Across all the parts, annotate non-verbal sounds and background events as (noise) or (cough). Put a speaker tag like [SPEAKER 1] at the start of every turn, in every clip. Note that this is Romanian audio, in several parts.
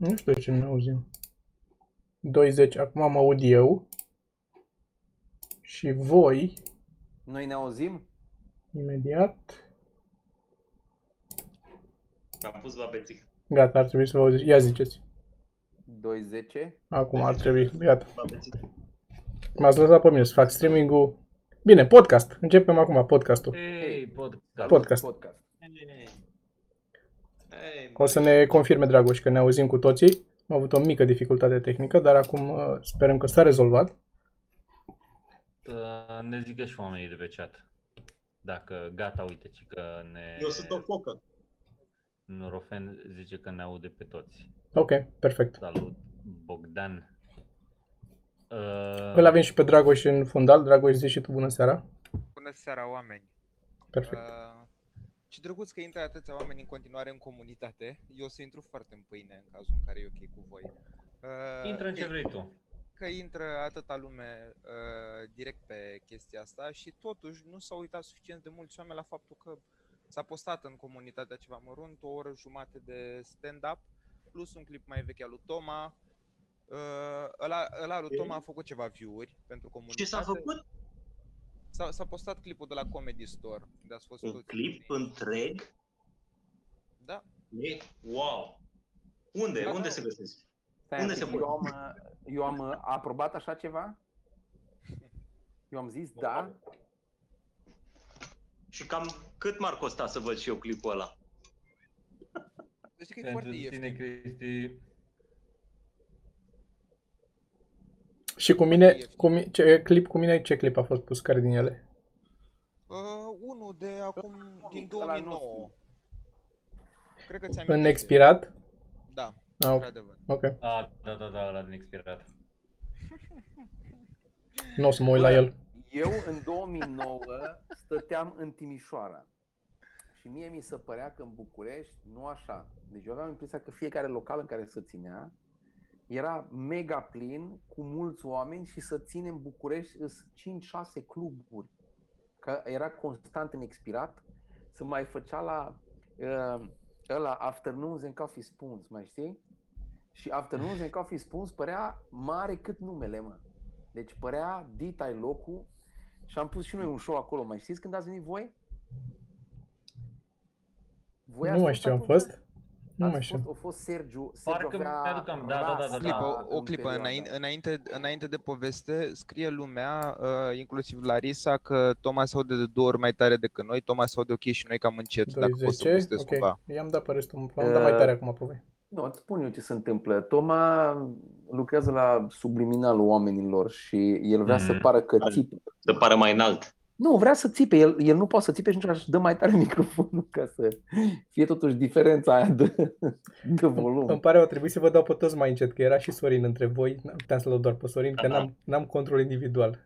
[SPEAKER 1] Nu știu de ce nu ne auzim. 20, acum mă aud eu. Și voi,
[SPEAKER 2] Noi ne auzim?
[SPEAKER 1] imediat.
[SPEAKER 3] Am pus la bețic.
[SPEAKER 1] Gata, ar trebui să vă auziți. Ia ziceți.
[SPEAKER 2] 2.10.
[SPEAKER 1] Acum ar trebui. Gata.
[SPEAKER 3] La bețic.
[SPEAKER 1] M-ați lăsat pe mine să fac streaming-ul. Bine, podcast. Începem acum podcastul.
[SPEAKER 4] Ei, podcast.
[SPEAKER 1] Podcast.
[SPEAKER 2] podcast.
[SPEAKER 3] Ei,
[SPEAKER 1] O să ne confirme Dragoș că ne auzim cu toții. Am avut o mică dificultate tehnică, dar acum uh, sperăm că s-a rezolvat.
[SPEAKER 4] Uh, Ne zică și oamenii de pe chat. Dacă gata, uite, ci că ne...
[SPEAKER 3] Eu sunt o focă.
[SPEAKER 4] Norofen zice că ne aude pe toți.
[SPEAKER 1] Ok, perfect.
[SPEAKER 4] Salut, Bogdan. Uh,
[SPEAKER 1] Îl avem și pe Dragoș în fundal. Dragoș, zici și tu bună seara.
[SPEAKER 5] Bună seara, oameni!
[SPEAKER 1] Perfect.
[SPEAKER 5] Uh, ce drăguț că intră atâția oameni în continuare în comunitate. Eu o să intru foarte în pâine în cazul în care e ok cu voi. Uh,
[SPEAKER 4] Intră în ce
[SPEAKER 5] e-
[SPEAKER 4] vrei tu.
[SPEAKER 5] Că intră atâta lume uh, direct pe chestia asta și totuși nu s-au uitat suficient de mulți oameni la faptul că s-a postat în comunitatea ceva mărunt, o oră jumate de stand-up, plus un clip mai vechi al lui Toma. Uh, ăla, ăla lui Toma a făcut ceva view-uri pentru comunitate.
[SPEAKER 3] Ce s-a făcut?
[SPEAKER 5] S-a, s-a postat clipul de la Comedy Store, de ați fost
[SPEAKER 3] Un
[SPEAKER 5] toți
[SPEAKER 3] clip
[SPEAKER 5] unii.
[SPEAKER 3] întreg?
[SPEAKER 5] Da.
[SPEAKER 3] E? Wow! Unde?
[SPEAKER 5] Da,
[SPEAKER 3] Unde
[SPEAKER 5] da.
[SPEAKER 3] se găsesc?
[SPEAKER 2] Stai
[SPEAKER 3] Unde
[SPEAKER 2] un pic,
[SPEAKER 3] se
[SPEAKER 2] eu am, uh, eu am uh, aprobat așa ceva? Eu am zis da.
[SPEAKER 3] Și cam cât m-ar costa să văd și eu clipul ăla?
[SPEAKER 5] Deci că e
[SPEAKER 4] Pentru
[SPEAKER 5] foarte
[SPEAKER 4] tine,
[SPEAKER 5] ieftin.
[SPEAKER 4] Cristi,
[SPEAKER 1] Și cu mine, cu mi- ce clip cu mine, ce clip a fost pus? Care din ele?
[SPEAKER 5] Uh, unul de acum, din
[SPEAKER 2] ăla
[SPEAKER 5] 2009. Cred că ți-am
[SPEAKER 1] În expirat?
[SPEAKER 5] Da,
[SPEAKER 1] Ah, ok.
[SPEAKER 5] într-adevăr.
[SPEAKER 1] ok.
[SPEAKER 4] a, da, da, da, la din expirat.
[SPEAKER 1] Nu o să mă uit la el.
[SPEAKER 2] Eu în 2009 stăteam în Timișoara. Și mie mi se părea că în București nu așa. Deci eu aveam impresia că fiecare local în care se ținea era mega plin, cu mulți oameni și să ține în București îs 5-6 cluburi. Că era constant în expirat. Se mai făcea la uh, ăla Afternoons and Coffee Spoons, mai știi? Și Afternoons and Coffee Spoons părea mare cât numele, mă. Deci părea dita locul și am pus și noi un show acolo. Mai știți când ați venit voi? voi
[SPEAKER 1] Nu
[SPEAKER 2] ați
[SPEAKER 1] mai
[SPEAKER 2] fost
[SPEAKER 1] știu, am
[SPEAKER 2] atunci?
[SPEAKER 1] fost? Nu
[SPEAKER 2] Ați
[SPEAKER 1] mai știu.
[SPEAKER 2] Fost, a fost Sergiu. Sergiu
[SPEAKER 4] Parcă
[SPEAKER 2] avea
[SPEAKER 4] mi-aduc am- da, da, da, da,
[SPEAKER 5] O clipă,
[SPEAKER 4] da.
[SPEAKER 5] o, o clipă înainte, înainte, înainte de poveste, scrie lumea, uh, inclusiv Larisa, că Toma se aude de două ori mai tare decât noi, Toma se aude ok și noi cam încet, dacă poți să
[SPEAKER 1] 20?
[SPEAKER 5] postezi
[SPEAKER 1] Ok.
[SPEAKER 5] cumva.
[SPEAKER 1] I-am dat pe restul. Am dat mai tare acum pe voi.
[SPEAKER 2] Nu, îți spun eu ce se întâmplă. Toma lucrează la subliminalul oamenilor și el vrea să
[SPEAKER 4] Mhm.
[SPEAKER 2] pară că
[SPEAKER 3] Ar-
[SPEAKER 2] țipe.
[SPEAKER 3] Să pară mai înalt.
[SPEAKER 2] Nu, vrea să țipe. El, el nu poate să țipe și atunci își dă mai tare microfonul ca să fie totuși diferența aia de, de volum.
[SPEAKER 1] Îmi pare, o trebuie să vă dau pe toți mai încet, că era și Sorin între voi. Nu puteam să dau doar pe Sorin, că
[SPEAKER 3] Aha.
[SPEAKER 1] n-am, n-am control individual.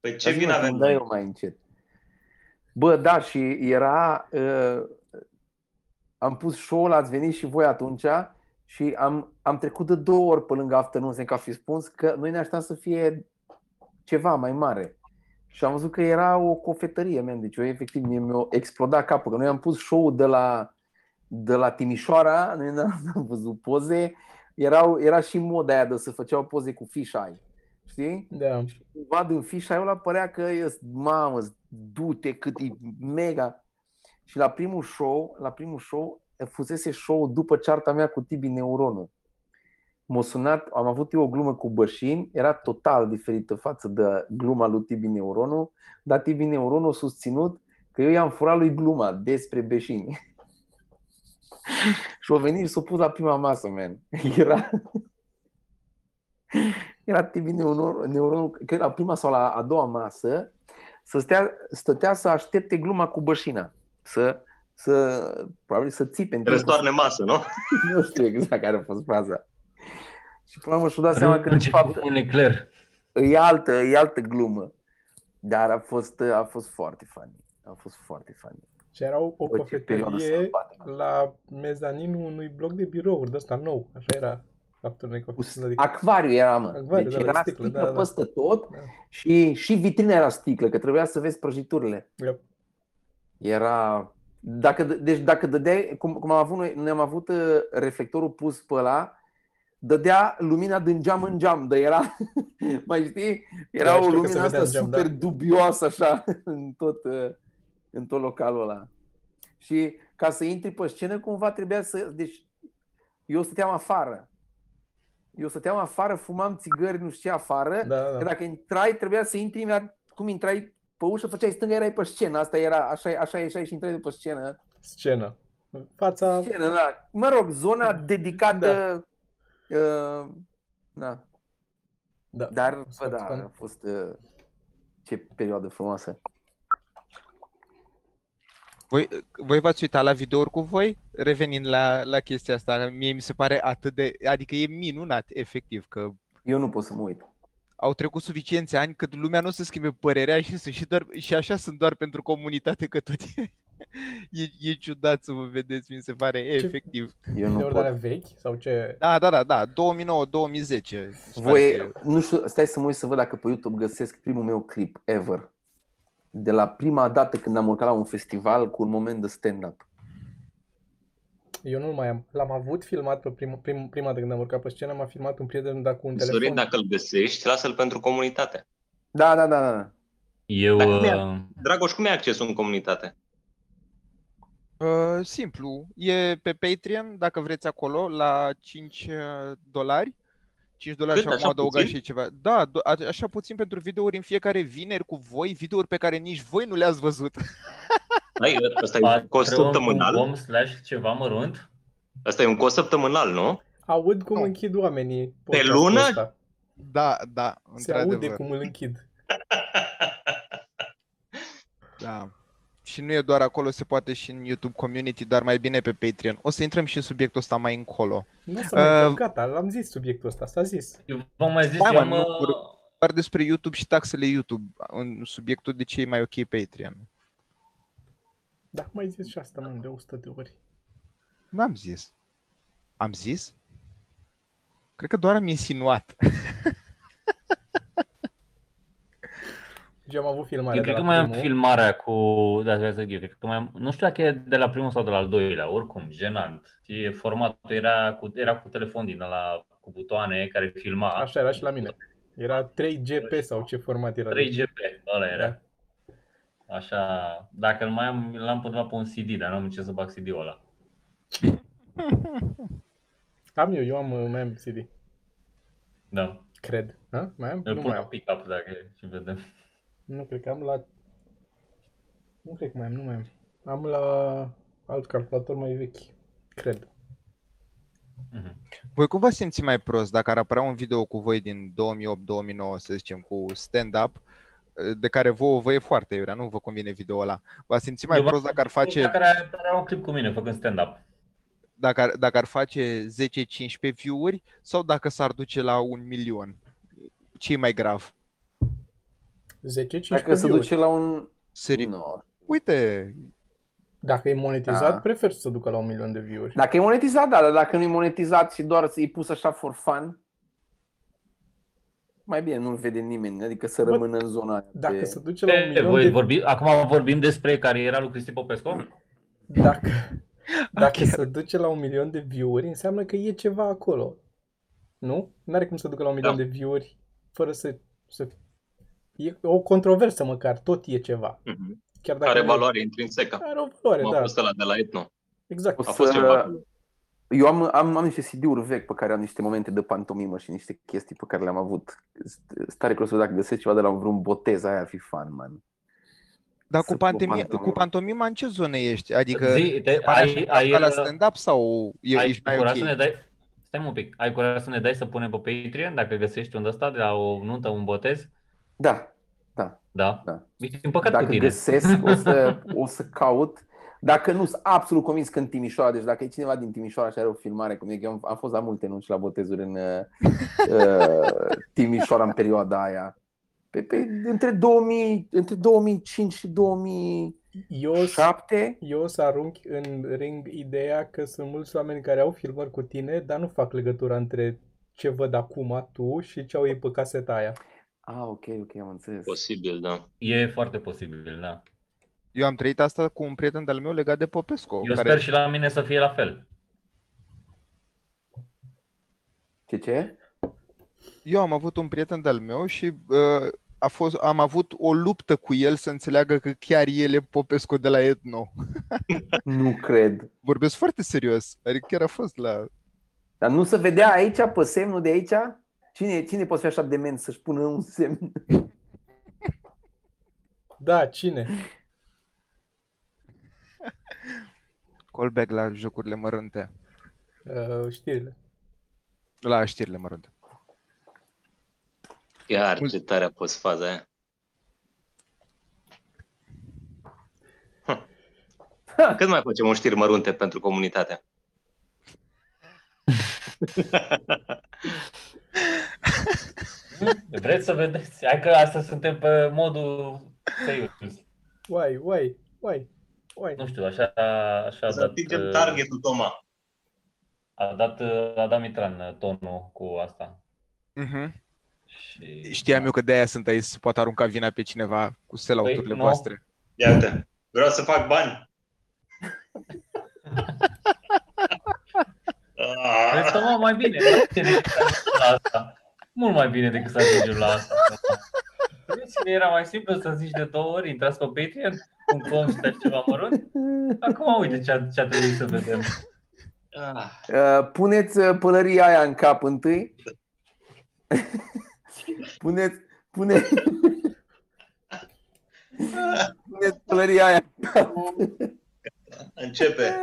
[SPEAKER 3] Pe ce
[SPEAKER 2] Dar zi,
[SPEAKER 3] vin
[SPEAKER 2] mă,
[SPEAKER 3] avem
[SPEAKER 2] cum dai
[SPEAKER 3] noi?
[SPEAKER 2] eu mai încet. Bă, da, și era... Uh, am pus show-ul, ați venit și voi atunci și am, am trecut de două ori pe lângă Afternoons ca fi spus că noi ne așteptam să fie ceva mai mare. Și am văzut că era o cofetărie, man. Deci eu efectiv mie mi-a explodat capul. Că noi am pus show-ul de la, de la Timișoara, (laughs) noi n-am n-am văzut poze. Erau, era și moda aia de să făceau poze cu fisheye. Știi?
[SPEAKER 1] Da.
[SPEAKER 2] cumva din fișa ăla părea că e, mamă, du-te cât e mega. Și la primul show, la primul show, fusese show după cearta mea cu Tibi Neuronu. M-a sunat, am avut eu o glumă cu Bășin, era total diferită față de gluma lui Tibi Neuronu, dar Tibi Neuronu a susținut că eu i-am furat lui gluma despre Beșini. (laughs) și a venit și s-a pus la prima masă, man. (laughs) Era, era Tibi Neuronu, Neuronu cred la prima sau la a doua masă, să stea, stătea să aștepte gluma cu bășina. Să, să probabil să țipe în timpul-
[SPEAKER 3] Răstoarne masă, nu? (laughs)
[SPEAKER 2] Nu știu exact care a fost fraza. Și până la urmă și-a dat seama că de
[SPEAKER 4] Rânge
[SPEAKER 2] fapt
[SPEAKER 4] cu Leclerc.
[SPEAKER 2] e altă, e altă glumă. Dar a fost, a fost foarte funny. A fost foarte funny.
[SPEAKER 1] Și era o, o
[SPEAKER 2] Bă, ce perioadă
[SPEAKER 1] cofetărie
[SPEAKER 2] sălbatică.
[SPEAKER 1] la mezaninul unui bloc de birouri de ăsta nou. Așa era faptul unei
[SPEAKER 2] Cu
[SPEAKER 1] cofetărie.
[SPEAKER 2] Acvariu era, mă.
[SPEAKER 1] Acvariu,
[SPEAKER 2] deci
[SPEAKER 1] da, la
[SPEAKER 2] era
[SPEAKER 1] sticlă,
[SPEAKER 2] sticlă,
[SPEAKER 1] da, da.
[SPEAKER 2] peste tot
[SPEAKER 1] Da.
[SPEAKER 2] și, și vitrina era sticlă, că trebuia să vezi prăjiturile.
[SPEAKER 1] Yep.
[SPEAKER 2] Era... Dacă, dă- deci dacă dădeai, cum, cum am avut noi, noi am avut uh, reflectorul pus pe ăla dădea lumina din geam în geam, dar era, (laughs) mai știi, era
[SPEAKER 1] Da,
[SPEAKER 2] o
[SPEAKER 1] știu că se
[SPEAKER 2] lumină
[SPEAKER 1] vedea
[SPEAKER 2] asta
[SPEAKER 1] în geam,
[SPEAKER 2] super
[SPEAKER 1] da.
[SPEAKER 2] dubioasă așa (laughs) în tot, uh, în tot localul ăla. Și ca să intri pe scenă, cumva trebuia să... Deci, eu stăteam afară. Eu stăteam afară, fumam țigări, nu știu ce, afară.
[SPEAKER 1] Da,
[SPEAKER 2] Că
[SPEAKER 1] da.
[SPEAKER 2] dacă intrai, trebuia să intri imediat, cum intrai pe ușă, făceai stânga, erai pe scenă. Asta era, așa, așa ieșai și intrai pe scenă.
[SPEAKER 1] Scenă. Fața...
[SPEAKER 2] Scenă, da. Mă rog, zona dedicată... Da. Uh, da.
[SPEAKER 1] Da.
[SPEAKER 2] Dar, bă,
[SPEAKER 1] Spun-
[SPEAKER 2] da,
[SPEAKER 1] spun.
[SPEAKER 2] a fost... Uh, ce perioadă frumoasă.
[SPEAKER 5] Voi, voi v-ați uitat la videouri cu voi? Revenind la, la chestia asta, mie mi se pare atât de... Adică e minunat, efectiv, că
[SPEAKER 2] Eu nu pot să mă uit.
[SPEAKER 5] au trecut suficienți ani cât lumea nu o să schimbe părerea și, sunt și, doar, și așa sunt doar pentru comunitate, că tot e, e, e ciudat să vă vedeți, mi se pare, efectiv.
[SPEAKER 2] Eu nu
[SPEAKER 1] Videouri de alea
[SPEAKER 2] pot.
[SPEAKER 1] vechi sau ce?
[SPEAKER 5] Da, da, da, da, 2009-2010.
[SPEAKER 2] Voi, nu știu, stai să mă uit să văd dacă pe YouTube găsesc primul meu clip ever. De la prima dată când am urcat la un festival cu un moment de stand-up.
[SPEAKER 1] Eu nu mai am. L-am avut filmat pe prim, prim, prima dată când am urcat pe scenă, m-a filmat un prieten, dar cu un telefon.
[SPEAKER 3] Sorin, dacă îl găsești, lasă-l pentru comunitate.
[SPEAKER 2] Da, da, da, da.
[SPEAKER 4] Eu,
[SPEAKER 3] Dacă mi-a-
[SPEAKER 4] uh,
[SPEAKER 3] Dragoș, cum e accesul în comunitate?
[SPEAKER 5] Uh, simplu, e pe Patreon, dacă vreți acolo, la 5 dolari. 5 dolari
[SPEAKER 3] Cât?
[SPEAKER 5] și acum
[SPEAKER 3] Așa
[SPEAKER 5] adăugat
[SPEAKER 3] puțin?
[SPEAKER 5] și ceva. Da, do- a- așa puțin pentru videouri în fiecare vineri cu voi, videouri pe care nici voi nu le-ați văzut. (laughs)
[SPEAKER 3] Ai, ăsta e un cost săptămânal?
[SPEAKER 4] patreon.com slash ceva mărunt.
[SPEAKER 3] Asta e un cost săptămânal, nu?
[SPEAKER 1] Aud cum
[SPEAKER 5] Nu.
[SPEAKER 1] închid oamenii.
[SPEAKER 3] Pe
[SPEAKER 1] podcastul
[SPEAKER 3] lună?
[SPEAKER 1] ăsta.
[SPEAKER 5] Da, da,
[SPEAKER 1] Se aude
[SPEAKER 5] într-adevăr.
[SPEAKER 1] cum îl închid. (laughs) (laughs)
[SPEAKER 5] Da. Și nu e doar acolo, se poate și în YouTube Community, dar mai bine pe Patreon. O să intrăm și în subiectul ăsta mai încolo.
[SPEAKER 1] Nu o să mai
[SPEAKER 5] Uh,
[SPEAKER 1] intrăm, gata, l-am zis subiectul ăsta, s-a zis.
[SPEAKER 4] Eu v-am mai zis,
[SPEAKER 5] Da,
[SPEAKER 4] eu
[SPEAKER 5] mă,
[SPEAKER 4] am,
[SPEAKER 5] nu
[SPEAKER 4] uh,
[SPEAKER 5] vor- Doar despre YouTube și taxele YouTube, în subiectul de ce e mai ok Patreon.
[SPEAKER 1] Da, mai zis și asta, mă, de 100 de ori.
[SPEAKER 5] N-am zis. Am zis? Cred că doar am insinuat. (laughs)
[SPEAKER 1] Deci am avut filmare
[SPEAKER 4] Eu
[SPEAKER 1] de
[SPEAKER 4] cred
[SPEAKER 1] la
[SPEAKER 4] că mai am
[SPEAKER 1] primul.
[SPEAKER 4] filmarea cu, da, să zic, eu cred că mai am, nu știu dacă e de la primul sau de la al doilea, oricum, jenant. Și formatul era cu, era cu telefon din ăla cu butoane care filma.
[SPEAKER 1] Așa era și la mine. Era 3GP sau ce format era.
[SPEAKER 4] 3GP, ăla era.
[SPEAKER 1] Da.
[SPEAKER 4] Așa, dacă îl mai am, l-am putut pe un CD, dar nu am ce să bag CD-ul ăla. (laughs)
[SPEAKER 1] Am eu, eu am, uh, mai am CD.
[SPEAKER 4] Da,
[SPEAKER 1] Cred. Ha? Mai am?
[SPEAKER 4] îl
[SPEAKER 1] Nu
[SPEAKER 4] pun
[SPEAKER 1] mai
[SPEAKER 4] la
[SPEAKER 1] am.
[SPEAKER 4] pick-up dacă e și vedem.
[SPEAKER 1] Nu cred că am la... Nu cred că mai am, nu mai am. Am la alt calculator mai vechi. Cred.
[SPEAKER 4] Mhm.
[SPEAKER 5] Voi cum vă simți mai prost dacă ar apărea un video cu voi din 2008-2009, să zicem, cu stand-up, de care vouă vă e foarte iurea, nu vă convine video ăla. V-ați simți mai
[SPEAKER 4] Eu
[SPEAKER 5] prost dacă ar face,
[SPEAKER 4] Care are un clip cu mine făcând stand-up.
[SPEAKER 5] dacă ar, dacă ar face 10-15 view-uri sau dacă s-ar duce la un milion? ce e mai grav?
[SPEAKER 1] 10, 15
[SPEAKER 2] Dacă se
[SPEAKER 1] view-uri.
[SPEAKER 2] duce la un...
[SPEAKER 5] Serios.
[SPEAKER 2] No.
[SPEAKER 5] Uite,
[SPEAKER 1] Dacă e monetizat,
[SPEAKER 2] Da.
[SPEAKER 1] prefer să se ducă la un milion de view-uri.
[SPEAKER 2] Dacă e monetizat, da, dar dacă nu e monetizat și doar e pus așa for fun, mai bine nu-l vede nimeni, adică să
[SPEAKER 1] Bă,
[SPEAKER 2] rămână în zona aia.
[SPEAKER 1] Dacă
[SPEAKER 2] de-
[SPEAKER 1] se duce la un
[SPEAKER 4] E,
[SPEAKER 1] milion
[SPEAKER 4] voi
[SPEAKER 1] de
[SPEAKER 4] vorbi, acum vorbim despre cariera lui Cristi Popescu?
[SPEAKER 1] Dacă, (laughs) dacă
[SPEAKER 5] Ok.
[SPEAKER 1] se duce la un milion de view-uri, înseamnă că e ceva acolo. Nu? N-are cum să ducă la un milion
[SPEAKER 3] Da.
[SPEAKER 1] de view-uri fără să, să... E o controversă măcar, tot e ceva.
[SPEAKER 3] Mhm.
[SPEAKER 1] Chiar dacă
[SPEAKER 3] Are
[SPEAKER 1] nu e-
[SPEAKER 3] valoare intrinsecă.
[SPEAKER 1] Are o valoare,
[SPEAKER 3] Cum a
[SPEAKER 1] da.
[SPEAKER 3] fost ăla de la Etno.
[SPEAKER 1] Exact.
[SPEAKER 2] O
[SPEAKER 3] A fost
[SPEAKER 2] să-
[SPEAKER 3] ceva.
[SPEAKER 2] Eu am, am, am niște CD-uri vechi pe care am niște momente de pantomimă și niște chestii pe care le-am avut. Stare curios să văd dacă găsesc ceva de la vreun botez, aia ar fi fan, man.
[SPEAKER 5] dar
[SPEAKER 2] Să
[SPEAKER 5] cu, pantomima,
[SPEAKER 2] pantomimă.
[SPEAKER 5] cu pantomima în ce zonă ești? Adică
[SPEAKER 4] Zi, te,
[SPEAKER 5] pare așa
[SPEAKER 4] ai,
[SPEAKER 5] ca
[SPEAKER 4] ai,
[SPEAKER 5] la
[SPEAKER 4] uh,
[SPEAKER 5] stand-up sau e,
[SPEAKER 4] ai
[SPEAKER 5] ești mai
[SPEAKER 4] curaj
[SPEAKER 5] ok?
[SPEAKER 4] să ne dai... Stai mă un pic. Ai curaj să ne dai să punem pe Patreon dacă găsești un ăsta de la o nuntă, un botez?
[SPEAKER 2] Da, da,
[SPEAKER 4] Da?
[SPEAKER 2] da.
[SPEAKER 4] Ești împăcat cu
[SPEAKER 2] Dacă
[SPEAKER 4] tine.
[SPEAKER 2] găsesc, o să, (laughs) o să caut. Dacă nu, sunt absolut convins că în Timișoara, deci dacă e cineva din Timișoara și are o filmare cum e, că eu am, am fost la multe nunți și la botezuri în uh, (laughs) uh, Timișoara în perioada aia. Pe, pe, între, 2000, între 2005 și 2007.
[SPEAKER 1] Eu, eu o să arunc în ring ideea că sunt mulți oameni care au filmări cu tine, dar nu fac legătura între ce văd acum tu și ce au ei pe caseta aia.
[SPEAKER 2] Ah, ok, ok, am înțeles.
[SPEAKER 3] Posibil, da.
[SPEAKER 4] E foarte posibil, da.
[SPEAKER 5] Eu am trăit asta cu un prieten de-al meu legat de Popescu.
[SPEAKER 4] Eu
[SPEAKER 5] care...
[SPEAKER 4] sper și la mine să fie la fel.
[SPEAKER 2] Ce ce?
[SPEAKER 5] Eu am avut un prieten de-al meu și uh, a fost, am avut o luptă cu el să înțeleagă că chiar el e Popescu de la Etno. (laughs)
[SPEAKER 2] Nu cred.
[SPEAKER 5] Vorbesc foarte serios. Adică chiar a fost la...
[SPEAKER 2] Dar nu se vedea aici, pe semnul de aici? Cine, cine poate fi așa de ment să-și pună un semn?
[SPEAKER 1] Da, cine?
[SPEAKER 5] Callback la jocurile mărunte.
[SPEAKER 1] Uh, știrile.
[SPEAKER 5] La știrile mărunte.
[SPEAKER 3] Chiar
[SPEAKER 5] Mul-
[SPEAKER 3] ce tare a fost faza aia. Cât mai facem un știri mărunte pentru comunitate? (laughs) (laughs)
[SPEAKER 4] Vreți să vedeți? Hai că astăzi suntem pe modul serios.
[SPEAKER 1] Uai, uai, uai, uai.
[SPEAKER 4] Nu știu, așa, așa a
[SPEAKER 3] Să
[SPEAKER 4] dat,
[SPEAKER 3] atingem
[SPEAKER 4] uh,
[SPEAKER 3] targetul, Toma.
[SPEAKER 4] a dat uh, Adam Mitran uh, tonul cu asta.
[SPEAKER 5] Uh-huh.
[SPEAKER 4] Și...
[SPEAKER 5] Știam eu că de-aia sunt aici, să poată arunca vina pe cineva cu selauturile
[SPEAKER 4] Păi, nu.
[SPEAKER 5] voastre.
[SPEAKER 3] Ia uite, vreau să fac bani. (laughs)
[SPEAKER 4] Vezi că, mă, mai bine, mai bine decât să ajungem la asta. Mult mai bine decât să ajungem la asta. Vezi, era mai simplu să zici de două ori, intrați pe Patreon.com și dați ceva mărunt. Acum uite ce a, ce a trebuit să vedem.
[SPEAKER 3] Ah,
[SPEAKER 2] Uh, puneți uh, pălăria aia în cap întâi. (laughs) puneți, puneți, puneți pălăria aia în cap.
[SPEAKER 3] Începe.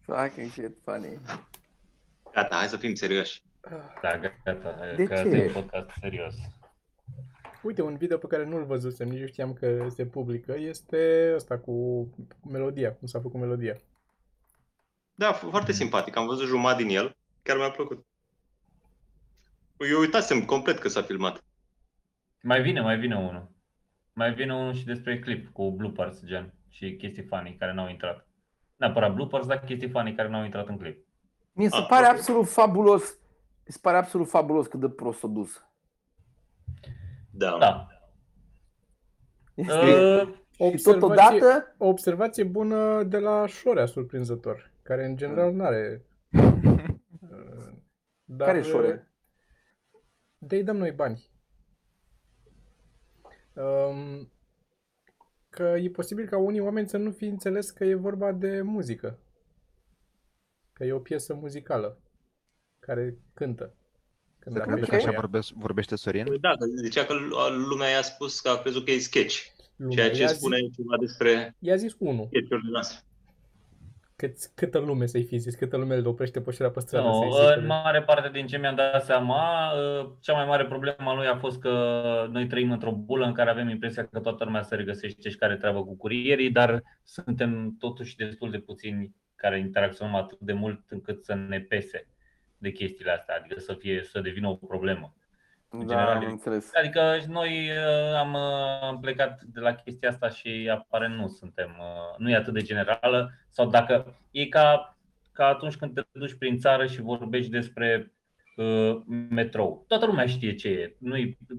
[SPEAKER 2] Fucking shit, funny.
[SPEAKER 3] Gata, hai să fim serioși.
[SPEAKER 4] Da, gata,
[SPEAKER 2] De
[SPEAKER 4] că
[SPEAKER 2] ce?
[SPEAKER 4] asta e un podcast serios.
[SPEAKER 1] Uite, un video pe care nu-l văzusem, nici nu știam că se publică, este ăsta cu melodia, cum s-a făcut melodia.
[SPEAKER 3] Da, f- foarte simpatic. Am văzut jumătate din el. Chiar mi-a plăcut. Eu uitasem complet că s-a filmat.
[SPEAKER 4] Mai vine, mai vine unul. Mai vine unul și despre clip cu bloopers, gen, și chestii funny care n-au intrat. Neapărat bloopers, dar chestii funny care n-au intrat în clip.
[SPEAKER 2] Mi se
[SPEAKER 3] Ah,
[SPEAKER 2] pare
[SPEAKER 3] ok.
[SPEAKER 2] absolut fabulos. Mi se pare absolut fabulos cât de prost s-a dus.
[SPEAKER 3] Da.
[SPEAKER 4] Da.
[SPEAKER 2] Este...
[SPEAKER 4] Uh,
[SPEAKER 1] O
[SPEAKER 2] și
[SPEAKER 1] observație,
[SPEAKER 2] totodată,
[SPEAKER 1] o observație bună de la Șorea, surprinzător, care în general nu are... (laughs) Dar,
[SPEAKER 2] care șore?
[SPEAKER 1] De-i dăm noi bani. Um, că e posibil ca unii oameni să nu fi înțeles că e vorba de muzică. Că e o piesă muzicală care cântă. Când
[SPEAKER 5] Se
[SPEAKER 1] am
[SPEAKER 5] crede
[SPEAKER 1] ieșit
[SPEAKER 5] că
[SPEAKER 1] cu
[SPEAKER 5] așa
[SPEAKER 1] ea.
[SPEAKER 5] vorbește, vorbește Sorin?
[SPEAKER 3] Păi Da, că zicea că lumea i-a spus că a crezut că e sketch.
[SPEAKER 1] Lumea.
[SPEAKER 3] Ceea ce
[SPEAKER 1] I-a
[SPEAKER 3] spune
[SPEAKER 1] zis,
[SPEAKER 3] ceva despre
[SPEAKER 1] i-a zis unul.
[SPEAKER 3] sketch-urile noastre.
[SPEAKER 1] Cât, câtă lume să-i fi zis, câtă lume îl oprește pe șorea pe stradă
[SPEAKER 4] Nu,
[SPEAKER 1] să-i zică.
[SPEAKER 4] în mare parte din ce mi-am dat seama, uh, cea mai mare problemă a lui a fost că noi trăim într-o bulă în care avem impresia că toată lumea se regăsește și care treabă cu curierii, dar suntem totuși destul de puțini care interacționăm atât de mult încât să ne pese de chestiile astea, adică să fie să devină o problemă.
[SPEAKER 2] Da,
[SPEAKER 4] general,
[SPEAKER 2] am
[SPEAKER 4] e-
[SPEAKER 2] înțeles.
[SPEAKER 4] Adică noi uh, am uh, plecat de la chestia asta și aparent nu suntem, uh, nu e atât de generală sau dacă e ca, ca atunci când te duci prin țară și vorbești despre uh, metrou. Toată lumea știe ce e, nu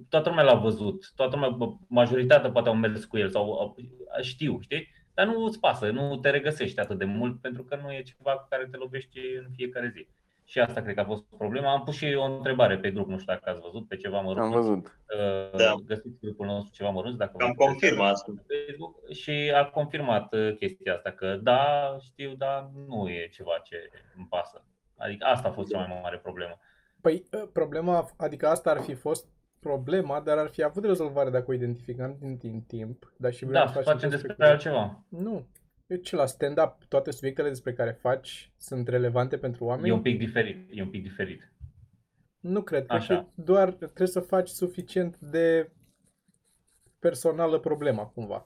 [SPEAKER 4] toată lumea l-a văzut, toată lumea, bă, majoritatea poate au mers cu el sau au- știu, știi? Dar nu îți pasă, nu te regăsești atât de mult pentru că nu e ceva cu care te lovești în fiecare zi. Și asta cred că a fost problema. Am pus și o întrebare pe grup, nu știu dacă ați văzut, pe ceva mă
[SPEAKER 2] Am văzut.
[SPEAKER 3] Da.
[SPEAKER 4] Găsiți grupul nostru ceva mărunți dacă
[SPEAKER 3] Am
[SPEAKER 4] vă
[SPEAKER 3] confirmat asta.
[SPEAKER 4] pe Facebook și a confirmat uh, chestia asta că da, știu, dar nu e ceva ce îmi pasă. Adică asta a fost cea mai mare problemă.
[SPEAKER 1] Păi, ă, problema, adică asta ar fi fost problema, dar ar fi avut rezolvare dacă o identificam din, din timp. Dar și vreau
[SPEAKER 4] Da,
[SPEAKER 1] să
[SPEAKER 4] să
[SPEAKER 1] facem
[SPEAKER 4] facem
[SPEAKER 1] despre
[SPEAKER 4] despre altceva.
[SPEAKER 1] Nu. Eu ce la stand-up, toate subiectele despre care faci sunt relevante pentru oameni?
[SPEAKER 4] E un pic diferit, e un pic diferit.
[SPEAKER 1] Nu cred. Cred
[SPEAKER 4] Așa.
[SPEAKER 1] că doar trebuie să faci suficient de personală problema, cumva.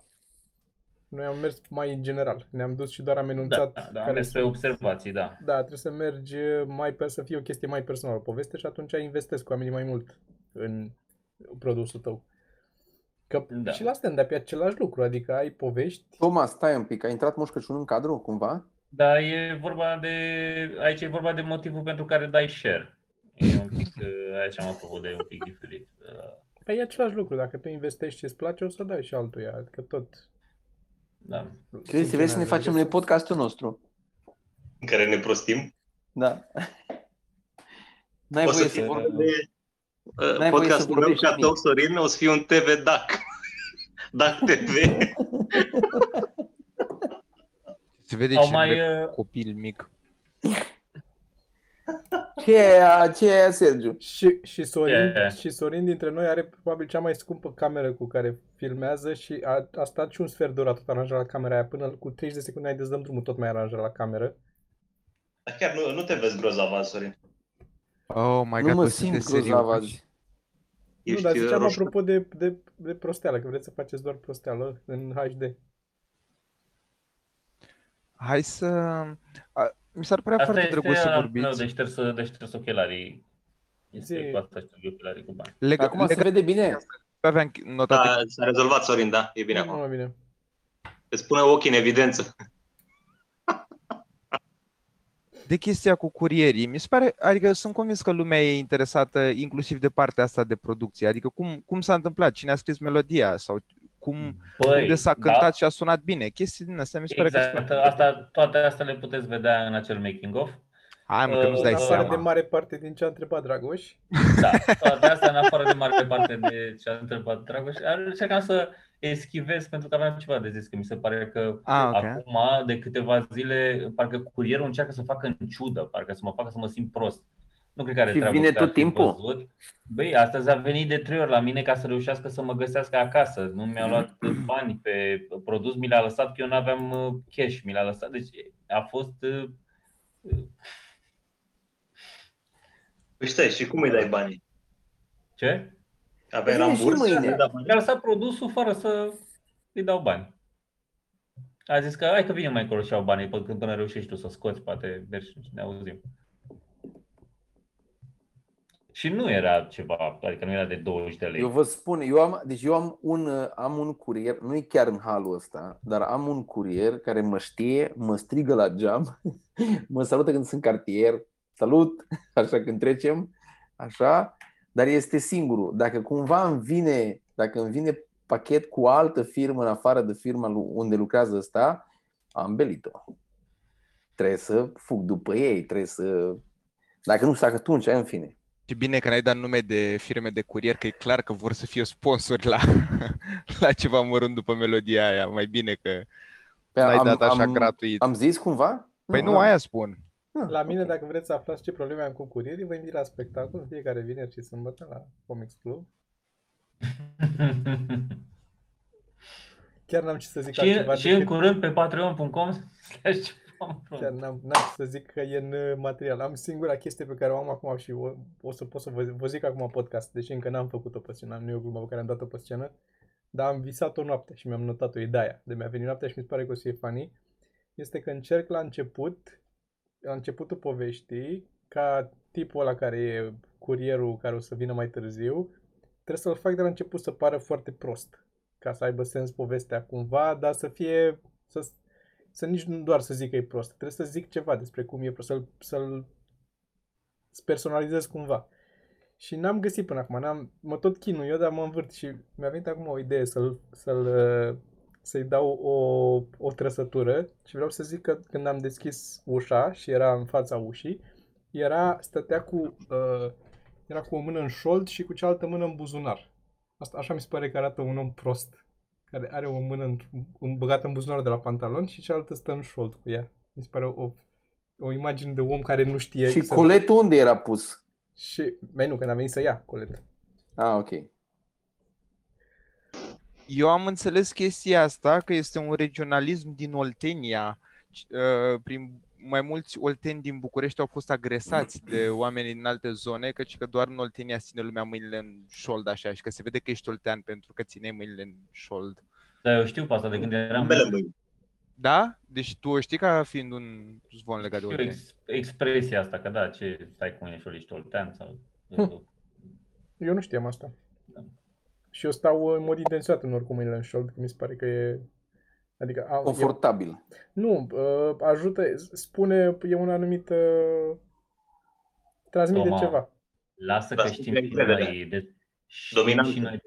[SPEAKER 1] Noi am mers mai în general. Ne-am dus și doar am
[SPEAKER 4] Da,
[SPEAKER 1] enunțat
[SPEAKER 4] da, da,
[SPEAKER 1] care
[SPEAKER 4] despre
[SPEAKER 1] sunt
[SPEAKER 4] observații, da.
[SPEAKER 1] Da, trebuie să mergi mai pe să fie o chestie mai personală, o poveste și atunci investezi cu oamenii mai mult în produsul tău. Că
[SPEAKER 4] Da.
[SPEAKER 1] și la stand-up e același lucru, adică ai povești,
[SPEAKER 2] Toma, stai un pic, a intrat Moș Crăciun în cadru, cumva?
[SPEAKER 4] Dar e vorba de, aici e vorba de motivul pentru care dai share. E un pic, uh, aici am făcut de un pic diferit. Uh,
[SPEAKER 1] păi e același lucru, dacă tu investești și îți place, o să dai și altuia, adică tot.
[SPEAKER 4] Da.
[SPEAKER 2] Cristi, vrei să ne facem noi podcastul nostru?
[SPEAKER 3] în care ne prostim.
[SPEAKER 2] Da. N-ai
[SPEAKER 3] O să
[SPEAKER 2] voie
[SPEAKER 3] fie
[SPEAKER 2] să
[SPEAKER 3] un
[SPEAKER 2] vorbești.
[SPEAKER 3] de uh,
[SPEAKER 2] N-ai voie să
[SPEAKER 3] podcastul meu
[SPEAKER 2] vorbești
[SPEAKER 3] ca
[SPEAKER 2] nimic.
[SPEAKER 3] tău, Sorin, o să fie un TV DAC. (laughs) DAC TV.
[SPEAKER 5] Se vede
[SPEAKER 4] Au
[SPEAKER 5] ce
[SPEAKER 4] mai,
[SPEAKER 5] mai...
[SPEAKER 4] uh,
[SPEAKER 5] copil mic. (laughs)
[SPEAKER 2] Ce e aia, ce e aia, Sergiu?
[SPEAKER 1] Și, și, Sorin,
[SPEAKER 4] Yeah.
[SPEAKER 1] și Sorin dintre noi are probabil cea mai scumpă cameră cu care filmează și a, a stat și un sfert de oră tot aranjat la camera aia până cu 30 de secunde ai de dăm drumul tot mai aranjat la cameră.
[SPEAKER 3] Dar chiar nu, nu te vezi grozav azi, Sorin.
[SPEAKER 5] Oh my
[SPEAKER 2] Nu
[SPEAKER 5] god,
[SPEAKER 2] mă
[SPEAKER 5] o să
[SPEAKER 2] simt
[SPEAKER 5] te seriu.
[SPEAKER 2] grozav azi.
[SPEAKER 1] nu,
[SPEAKER 3] Ești
[SPEAKER 1] dar ziceam
[SPEAKER 3] roșu.
[SPEAKER 1] apropo de, de, de prosteală, că vreți să faceți doar prosteală în HD.
[SPEAKER 5] Hai să... A, mi s-ar părea
[SPEAKER 4] Asta
[SPEAKER 5] foarte
[SPEAKER 4] este
[SPEAKER 5] drăguț să
[SPEAKER 4] ăla
[SPEAKER 5] vorbiți.
[SPEAKER 4] de șters, de șters ochelarii. Este
[SPEAKER 1] Zi.
[SPEAKER 4] cu asta șterg ochelarii cu bani.
[SPEAKER 5] Lega,
[SPEAKER 2] Acum se
[SPEAKER 5] lega,
[SPEAKER 2] vede bine?
[SPEAKER 5] aveam notat
[SPEAKER 3] Da, s-a rezolvat, Sorin, da, e bine
[SPEAKER 1] nu, nu
[SPEAKER 3] acum.
[SPEAKER 1] mai bine.
[SPEAKER 3] Îți pune ochii în evidență.
[SPEAKER 5] De chestia cu curierii. Mi se pare, adică sunt convins că lumea e interesată inclusiv de partea asta de producție. Adică cum, cum s-a întâmplat, cine a scris melodia sau cum,
[SPEAKER 4] Băi,
[SPEAKER 5] unde s-a
[SPEAKER 4] da,
[SPEAKER 5] cântat și a sunat bine. Chestii din astea mi se pare că
[SPEAKER 4] Exact,
[SPEAKER 5] sunt...
[SPEAKER 4] asta, toate astea le puteți vedea în acel making of.
[SPEAKER 5] Hai mă, că nu-ți dai
[SPEAKER 1] În
[SPEAKER 4] Uh,
[SPEAKER 1] afară
[SPEAKER 5] seama.
[SPEAKER 1] de mare parte din ce a întrebat Dragoș.
[SPEAKER 4] Da, toate astea în afară de mare parte de ce a întrebat Dragoș. Încercam să eschivez pentru că aveam ceva de zis, că mi se pare că
[SPEAKER 5] Ah, ok.
[SPEAKER 4] acum, de câteva zile, parcă curierul încearcă să facă în ciudă, parcă să mă facă să mă simt prost. Nu cred că are
[SPEAKER 2] Și
[SPEAKER 4] treabă
[SPEAKER 2] vine
[SPEAKER 4] cu că ar
[SPEAKER 2] tot
[SPEAKER 4] fi
[SPEAKER 2] timpul?
[SPEAKER 4] Văzut. Băi, astăzi a venit de trei ori la mine ca să reușească să mă găsească acasă. Nu mi-a luat bani pe produs, mi l-a lăsat că eu nu aveam uh, cash, mi l-a lăsat. Deci a fost uh,
[SPEAKER 3] Păi stai, și cum îi dai banii?
[SPEAKER 4] ce?
[SPEAKER 3] Aveai
[SPEAKER 2] Vine și
[SPEAKER 3] ramburs?
[SPEAKER 2] mâine.
[SPEAKER 3] Nu-i dai bani?
[SPEAKER 4] Mi-a lăsat produsul fără să îi dau bani. A zis că hai că vine mai încolo și iau banii până, până reușești tu să scoți, poate mergi și ne auzim. Și nu era ceva, adică nu era de 20 de lei.
[SPEAKER 2] Eu vă spun, eu am, deci eu am un, uh, am un curier, nu e chiar în halul ăsta, dar am un curier care mă știe, mă strigă la geam, (laughs) mă salută când sunt cartier, salut, (laughs) așa când trecem, așa, dar este singurul. Dacă cumva îmi vine, dacă îmi vine pachet cu altă firmă în afară de firma lu- unde lucrează ăsta, am belit-o. Trebuie să fug după ei, trebuie să... Dacă nu fac atunci, în fine.
[SPEAKER 5] Și bine că n-ai dat nume de firme de curier, că e clar că vor să fie sponsori la, (laughs) la ceva mărunt după melodia aia. Mai bine că
[SPEAKER 2] Păi
[SPEAKER 5] n-ai
[SPEAKER 2] am-
[SPEAKER 5] dat așa
[SPEAKER 2] am-
[SPEAKER 5] gratuit.
[SPEAKER 2] Am zis cumva?
[SPEAKER 5] Păi nu,
[SPEAKER 2] am.
[SPEAKER 5] aia spun.
[SPEAKER 2] Ah,
[SPEAKER 1] La mine,
[SPEAKER 2] ok.
[SPEAKER 1] dacă vreți să aflați ce probleme am cu curierii, vă invit la spectacol fiecare vineri și sâmbătă la Comics Club. Chiar n-am ce să zic
[SPEAKER 4] și,
[SPEAKER 1] altceva
[SPEAKER 4] și în
[SPEAKER 1] decât-
[SPEAKER 4] curând pe patreon.com slash
[SPEAKER 1] Chiar n-am, n-am ce să zic că e în uh, material. Am singura chestie pe care o am acum și o, o să pot să vă, vă zic acum podcast, deși încă n-am făcut-o pe scenă, nu e o glumă pe care am dat-o pe scenă, dar am visat o noapte și mi-am notat-o ideea de mi-a venit noaptea și mi se pare că o să fie funny. Este că încerc la început, la începutul poveștii, ca tipul ăla care e curierul care o să vină mai târziu, trebuie să-l fac de la început să pară foarte prost, ca să aibă sens povestea cumva, dar să fie, să, să nici nu doar să zic că e prost, trebuie să zic ceva despre cum e prost, să-l, să-l să personalizez cumva. Și n-am găsit până acum, n-am, mă tot chinu eu, dar mă învârt și mi-a venit acum o idee să-l, să-l, uh, să-i dau o, o trăsătură și vreau să zic că când am deschis ușa și era în fața ușii, era, stătea cu, uh, era cu o mână în șold și cu cealaltă mână în buzunar. Asta, așa mi se pare că arată un om prost, care are o mână în, în, băgată în buzunarul de la pantalon și cealaltă stă în șold cu ea. Mi se pare o, o imagine de om care nu știe
[SPEAKER 2] Și
[SPEAKER 1] să-
[SPEAKER 2] coletul unde era pus?
[SPEAKER 1] și, mai nu, când a venit să ia coletă.
[SPEAKER 2] Ah, ok.
[SPEAKER 5] Eu am înțeles chestia asta, că este un regionalism din Oltenia. C- uh, Prin mai mulți olteni din București au fost agresați de oameni din alte zone, căci că doar în Oltenia ține lumea mâinile în șold așa și că se vede că ești oltean pentru că ține mâinile în șold.
[SPEAKER 4] Dar eu știu pe asta de când eram
[SPEAKER 3] Ambele mâini.
[SPEAKER 5] Da? Deci tu o știi ca fiind un zvon legat de
[SPEAKER 4] știu
[SPEAKER 5] olteni.
[SPEAKER 4] ex, expresia asta, că da, ce stai cu mine și ești oltean sau...
[SPEAKER 1] Hm. Eu nu știam asta. Și eu stau în mod intenționat în oricum mâinile în șold, că mi se pare că e... Adică, a, e,
[SPEAKER 2] Confortabil.
[SPEAKER 1] nu, uh, ajută, spune, e un anumit... Uh, transmite
[SPEAKER 4] Toma.
[SPEAKER 1] ceva.
[SPEAKER 4] Lasă
[SPEAKER 3] Da,
[SPEAKER 4] că
[SPEAKER 3] sunt
[SPEAKER 4] știm
[SPEAKER 3] de
[SPEAKER 4] și
[SPEAKER 3] încredere.
[SPEAKER 4] noi, de, știm
[SPEAKER 3] Dominant.
[SPEAKER 4] și noi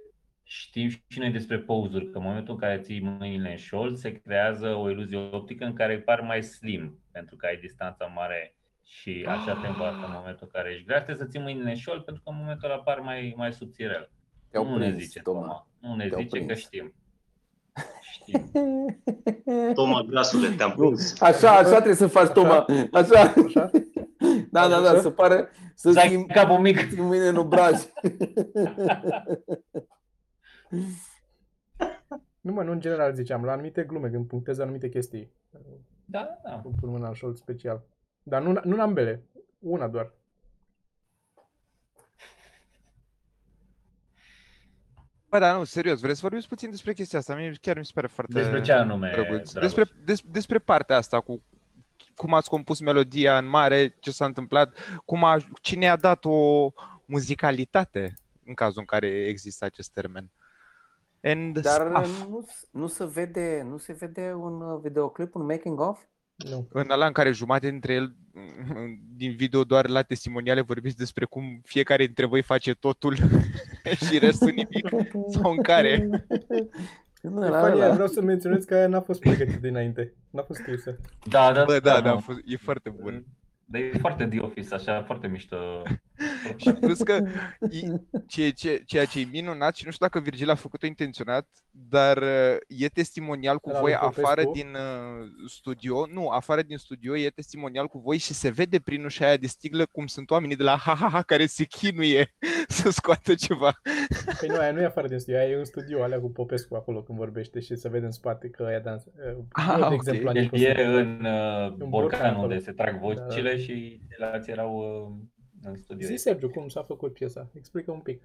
[SPEAKER 4] Știm și noi despre pozuri, că în momentul în care ții mâinile în șold, se creează o iluzie optică în care par mai slim, pentru că ai distanța mare și așa te învață în momentul în care ești grea. Trebuie să ții mâinile în șold, pentru că în momentul ăla par mai, mai subțirel.
[SPEAKER 2] Te-au
[SPEAKER 4] Nu ne
[SPEAKER 2] prins,
[SPEAKER 4] zice
[SPEAKER 2] Toma.
[SPEAKER 4] Toma. Nu ne
[SPEAKER 2] Te-au
[SPEAKER 4] zice că
[SPEAKER 2] prins.
[SPEAKER 4] știm. Știm. (laughs)
[SPEAKER 3] Toma, grasule, te-am
[SPEAKER 2] Nu,
[SPEAKER 3] prins.
[SPEAKER 2] Așa, așa trebuie să faci, Toma. Așa.
[SPEAKER 1] Așa?
[SPEAKER 2] Da, da, da,
[SPEAKER 1] Așa?
[SPEAKER 2] să pare să
[SPEAKER 4] Să ai
[SPEAKER 2] ții
[SPEAKER 4] capul mic. (laughs)
[SPEAKER 2] ții mâine în obraj.
[SPEAKER 1] Nu mă, nu în general ziceam, la anumite glume, când punctez anumite chestii.
[SPEAKER 4] Da, da.
[SPEAKER 1] Îmi pun mâna în șold special. Dar nu, nu în ambele, una doar.
[SPEAKER 5] Bă, dar nu, serios, vreți să vorbiți puțin despre chestia asta? Mie chiar mi se pare foarte
[SPEAKER 4] Despre ce anume,
[SPEAKER 5] drăguț.
[SPEAKER 4] Dragoș?
[SPEAKER 5] Despre, des, despre partea asta cu cum ați compus melodia în mare, ce s-a întâmplat, cum a, cine a dat o muzicalitate în cazul în care există acest termen. And
[SPEAKER 2] Dar
[SPEAKER 5] stuff.
[SPEAKER 2] nu, nu, se vede, nu se vede un uh, videoclip, un making of?
[SPEAKER 1] Nu.
[SPEAKER 5] în ăla în care jumate dintre el (laughs) din video doar la testimoniale vorbiți despre cum fiecare dintre voi face totul (laughs) și restul nimic sau în care (laughs)
[SPEAKER 2] Nu,
[SPEAKER 1] E
[SPEAKER 2] la
[SPEAKER 1] funny,
[SPEAKER 2] ăla.
[SPEAKER 1] vreau să menționez că aia n-a fost pregătit dinainte. N-a fost scrisă.
[SPEAKER 4] Da, da,
[SPEAKER 5] Bă, da, da, a
[SPEAKER 4] nu.
[SPEAKER 5] fost, e foarte bun.
[SPEAKER 4] Dar e foarte The Office, așa, foarte mișto. (laughs)
[SPEAKER 5] Și plus că (laughs) e- ceea ce, ceea ce e minunat și nu știu dacă Virgil a făcut-o intenționat, dar uh, e testimonial cu
[SPEAKER 1] Ăla
[SPEAKER 5] voi
[SPEAKER 1] lui Popescu?
[SPEAKER 5] afară din uh, studio, nu, afară din studio e testimonial cu voi și se vede prin ușa aia de sticlă cum sunt oamenii de la ha ha ha care se chinuie (laughs) să scoată ceva.
[SPEAKER 1] Păi nu, aia nu e afară din studio, aia e un studio, alea cu Popescu acolo când vorbește și se vede în spate că aia dansa.
[SPEAKER 5] Ah,
[SPEAKER 1] Eu, de
[SPEAKER 5] ok.
[SPEAKER 1] exemplu,
[SPEAKER 4] Deci
[SPEAKER 1] Nicu,
[SPEAKER 4] e
[SPEAKER 1] sunt-
[SPEAKER 4] în uh,
[SPEAKER 1] În borcan
[SPEAKER 4] borcan
[SPEAKER 1] acolo.
[SPEAKER 4] unde se trag
[SPEAKER 1] Da,
[SPEAKER 4] vocile și ceilalți erau uh, în studio.
[SPEAKER 1] Zi, Sergiu, cum s-a făcut piesa? Explică un pic.